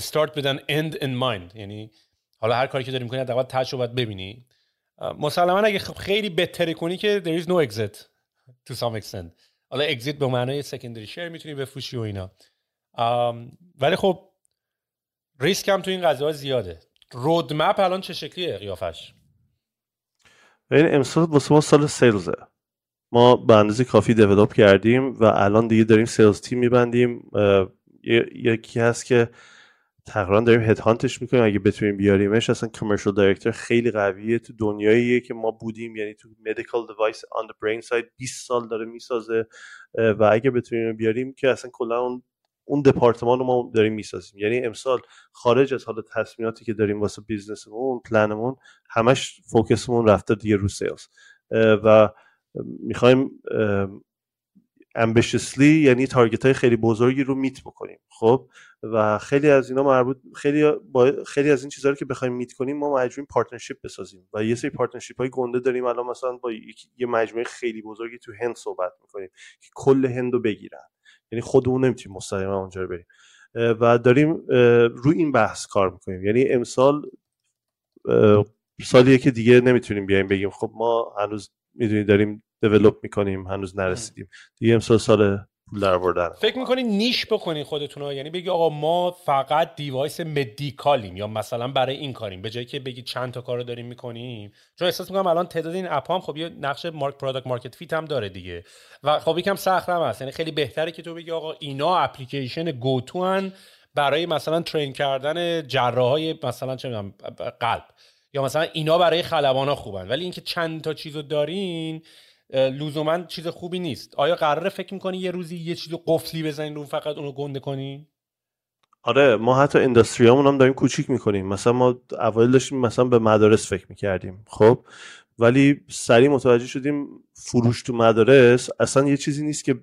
start with an end in mind. یعنی حالا هر کاری که داری می‌کنی حداقل تاش رو باید ببینی. مسلما اگه خیلی بهتره کنی که there is no exit to some extent. حالا exit به معنای secondary share می‌تونی بفروشی و اینا. ولی خب ریسک هم تو این قضیه زیاده. roadmap الان چه شکلیه قیافش؟ این امسال واسه ما سال sales ه ما به اندازه کافی develop کردیم و الان دیگه داریم sales team میبندیم. یکی هست که تقریبا داریم headhunt ش می‌کنیم. اگه بتونیم بیاریمش اصلا commercial director خیلی قویه. تو دنیاییه که ما بودیم یعنی تو medical device on brain side 20 سال داره می‌سازه. و اگه بتونیم بیاریم که اصلا کلا اون اون دپارتمان رو ما داریم می‌سازیم. یعنی امسال خارج از حالا تصمیماتی که داریم واسه business مون plan مون همش focus مون رفته دیگه رو sales. و می‌خوایم ambitiously یعنی target های خیلی بزرگی رو meet بکنیم. خب؟ و خیلی از اینا مربوط خیلی با خیلی از این چیزها رو که بخوایم meet کنیم ما مجبوریم partnership بسازیم. و یه سری partnership های گنده داریم. الان مثلا با یه مجموعه خیلی بزرگی تو هند صحبت می‌کنیم که کل هند رو بگیرن. یعنی خودمون نمی‌تونیم مستقیما اونجا رو بریم. و داریم روی این بحث کار می‌کنیم. یعنی امسال سالیه که دیگه نمی‌تونیم بیایم بگیم. خب ما هنوز می‌دونیم داریم دیولپ می‌کنیم هنوز نرسیدیم. دیگه امسال سال پول در فکر می‌کنی نیش بکنین خودتون رو؟ یعنی بگی آقا ما فقط دیوایس مدیکالیم یا مثلا برای این کاریم. به جایی که بگی چند تا کار رو داریم می‌کنیم. چون احساس می‌کنم الان تعداد این app هم خب یه نقش مارک product market fit هم داره دیگه. و خب یکم سخت هم هست. یعنی خیلی بهتره که تو بگی آقا اینا اپلیکیشن go-to برای مثلا train کردن جراحای مثلا چه قلب. یا مثلا اینا برای خلبانا خوبن. ولی اینکه چند تا چیزو دارین لزوما چیز خوبی نیست. آیا قراره فکر می‌کنی یه روزی یه چیز قفلی بزنین رو فقط اونو گنده کنین آره ما حتی industry امون هم داریم کوچیک می‌کنیم. مثلا ما اوایل داشتیم مثلا به مدارس فکر می‌کردیم خب؟ ولی سریع متوجه شدیم فروش تو مدارس اصلا یه چیزی نیست که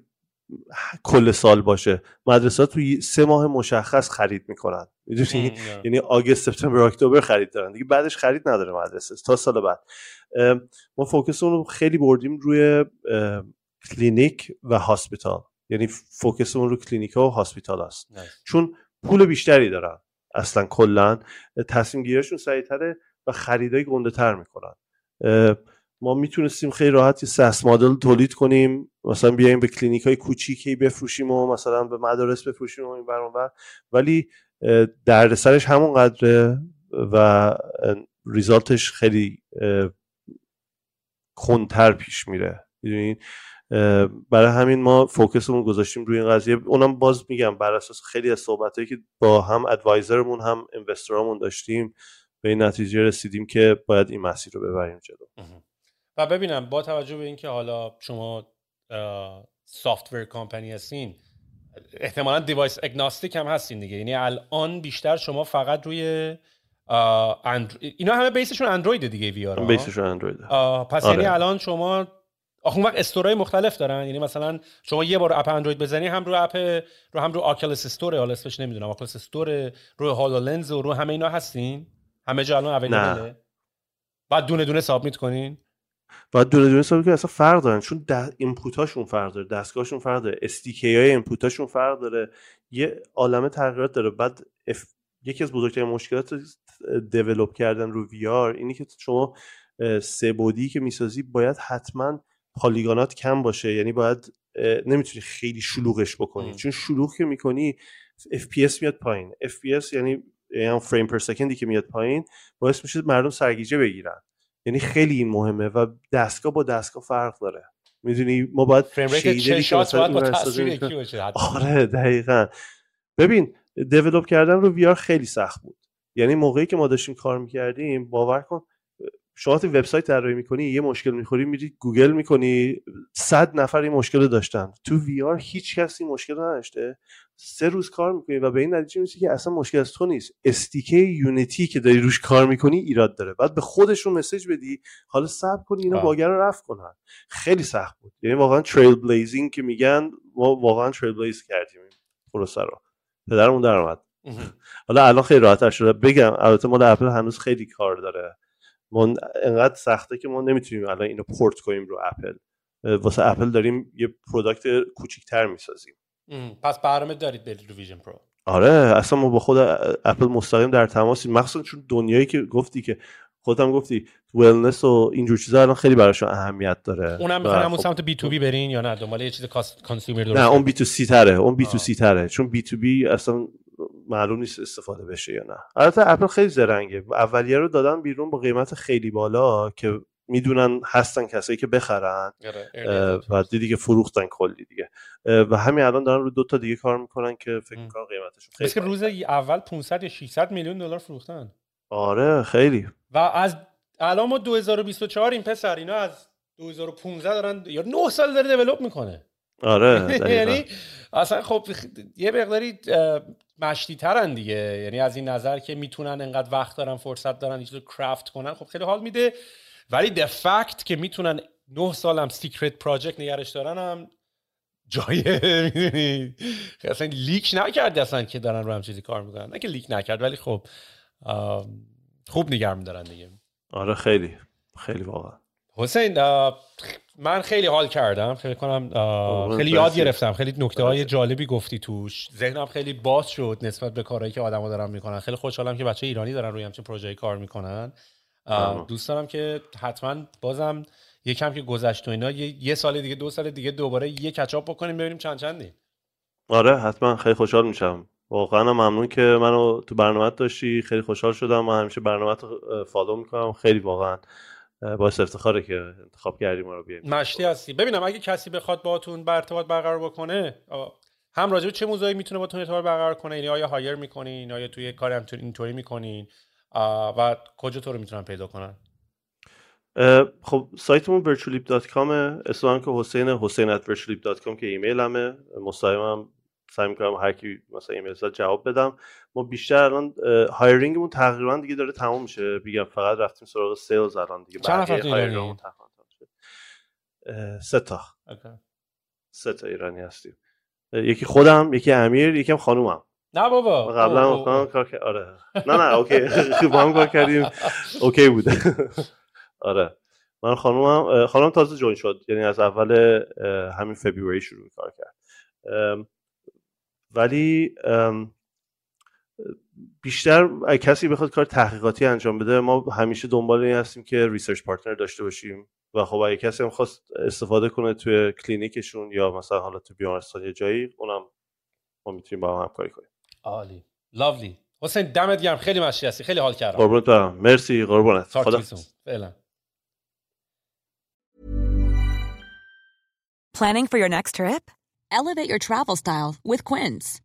کل سال باشه. مدرسه تو سه ماه مشخص خرید می‌کنن. می‌دونی؟ یعنی August سپتامبر اکتبر خرید دارن. دیگه بعدش خرید نداره مدرسه. تا سال بعد. ما focus مون رو خیلی بردیم روی کلینیک و hospital. یعنی focus مون رو کلینیک ها و hospital هست چون پول بیشتری دارن. اصلا کلا. تصمیم گیریشون سریعتره و خریدای گنده تر می‌کنن ما می‌تونستیم خیلی راحت یه SaaS model تولید کنیم. مثلا بیایم به کلینیک های کوچیکی بفروشیم و مثلا به مدارس بفروشیم و این برون ولی دردسرش همون قدره و result ش خیلی کندتر پیش میره. می‌دونید برای همین ما focus مون گذاشتیم روی این قضیه. اونم باز میگم بر اساس خیلی از صحبتهایی که با هم advisor مون هم investor امون داشتیم به این نتیجه رسیدیم که باید این مسیر رو ببریم جلو. و ببینم با توجه به اینکه حالا شما software company هستین احتمالا device agnostic هم هستین دیگه. یعنی الان بیشتر شما فقط روی اندرو... اینا همه base شون Android دیگه VR base شون Android پس آره. یعنی الان شما آخه وقت store ای مختلف دارن. یعنی مثلا شما یه بار app Android بزنی هم رو app رو هم رو Oculus Store حالا اسمش نمی‌دونم Oculus Store رو HoloLens و رو همه اینا هستین؟ همه جا الان available ه بعد دونه دونه submit کنین؟ بعد دونه دونه submit اصلا فرق دارن چون input هاشون فرق داره دستگاهشون فرق داره SDK های input هاشون فرق داره. یه عالمه تغییرات داره. بعد اف... یکی از بزرگترین مشکلات develop کردن رو VR اینی که شما سه بعدی که می‌سازی باید حتما polygon ات کم باشه. یعنی باید نمی‌تونی خیلی شلوغش بکنی. چون شلوغ که می‌کنی FPS میاد پایین. FPS یعنی یعنی فریم پر سکندی که میاد پایین باعث میشه مردم سرگیجه بگیرن. یعنی خیلی این مهمه و دستگاه با دستگاه فرق داره. می‌دونی؟ ما باید شیدری که آره دقیقا. ببین دیولپ کردن رو وی خیلی سخت بود. یعنی موقعی که ما داشتیم کار می‌کردیم باور کن شما وقتی وبسایت طراحی می‌کنی یه مشکل می‌خوری میری گوگل می‌کنی صد نفر این مشکل داشتن. تو وی آر هیچ کسی مشکل نداشته. سه روز کار می‌کنی و به این نتیجه می‌رسی که اصلا مشکل از تو نیست. SDK Unity که داری روش کار می‌کنی ایراد داره. بعد به خودشون message بدی حالا صبر کنی اینو bug رو رفع کنن. خیلی سخت بود. یعنی واقعا trail blazing که میگن ما واقعا trail blaze کردیم پروسه رو. پدرمون در اومد حالا الان خیلی راحت‌تر شده. بگم البته مال اپل هنوز خیلی کار داره. ما انقدر سخته که ما نمی‌تونیم الان اینو پورت کنیم رو اپل. واسه اپل داریم یه product کوچیکتر می‌سازیم. پس برنامه دارید برید رو Vision Pro. آره اصلا ما با خود اپل مستقیم در تماسیم مخصوصا چون دنیایی که گفتی که خودم گفتی wellness و اینجور چیزا الان خیلی براشون اهمیت داره. اونم می‌خوان همون سمت B2B برین یا نه؟ دنبال یه چیز consumer نه اون بی تو سی تره اون B2C تره. چون B2B اصلا معلوم نیست استفاده بشه یا نه. البته اپل خیلی زرنگه. اولیه رو دادن بیرون با قیمت خیلی بالا که می‌دونن هستن کسایی که بخرن و دیدی که فروختن کلی دیگه. و همین الان دارن رو دو تا دیگه کار می‌کنن که فکر می‌کنم قیمتشون خیلی که روز اول 500 یا 600 میلیون دلار فروختن. آره خیلی. و از الان ما 2024 این پسر اینا از 2015 دارن یا 9 سال داره دیولپ می‌کنه. آره یعنی اصلا خب یه مقداری مشتی ترن دیگه. یعنی از این نظر که می‌تونن انقدر وقت دارن فرصت دارن یه کرافت کنن خب خیلی حال میده. ولی the fact که می‌تونن نه سالم secret project نگهش دارن هم جای می‌دونی؟ اصلا leak نکرد اصلا که دارن رو هم چیزی کار می‌کنن. نه که leak نکرد ولی خب خوب نگه میدارن دیگه. آره خیلی. خیلی واقعا. حسین من خیلی حال کردم. فکر کنم خیلی یاد گرفتم. خیلی نکته های جالبی گفتی توش. ذهنم خیلی باز شد نسبت به کارهایی که آدما دارن می‌کنن. خیلی خوشحالم که بچه ایرانی دارن روی همچین پروژه‌ای کار می‌کنن. دوست دارم که حتما بازم یکم که گذشت و اینا یه سال دیگه دو سال دیگه دوباره یه کچاپ بکنیم ببینیم چند چندی. آره حتما. خیلی خوشحال میشم. واقعا ممنون که منو تو برنامه داشتی. خیلی خوشحال شدم. من همیشه برنامه فالو می‌کنم. خیلی واقعا. باعث افتخاره که انتخاب کردیم رو بیایم مشتی هستی. ببینم اگه کسی بخواد باهاتون بر ارتباط برقرار بکنه هم راجع چه موضوعی می‌تونه باتون ارتباط برقرار کنه؟ یعنی آیا هایر می‌کنین؟ آیا توی کاری هم اینطوری می‌کنین؟ و کجا تو رو می‌تونن پیدا کنن؟ خب سایتمون virtualleap.com اسمم که حسین حسین at که ایمیل همه. مستقیمم سعی می‌کنم هر کی مثلا ایمیل زد جواب بدم. ما بیشتر الان هایرینگمون تقریبا دیگه داره تموم میشه. میگم فقط رفتیم سراغ سیلز الان دیگه. چند نفر ایرانی؟ شد. سه تا. سه تا ایرانی هستیم. یکی خودم یکی امیر یکی هم خانومم. نه بابا. قبلا با هم. کار کرد آره. نه نه OK. با هم کار کردیم. OK بوده آره. من خانومم اه، خانومم تازه join شد. یعنی از اول همین February شروع کار کرد. ولی ام، بیشتر اگه کسی بخواد کار تحقیقاتی انجام بده ما همیشه دنبال این هستیم که research partner داشته باشیم. و خب اگه کسی هم خواست استفاده کنه توی کلینیکشون یا مثلا حالا تو بیمارستان یه جایی اونم ما می‌تونیم با هم همکاری کنیم. عالی. لاولی حسین دمت گرم. خیلی مشی هستی. خیلی حال کردم. قربونت برم. مرسی. قربونت. خدا. فعلا. Planning for your next trip? Elevate your travel style with Quince.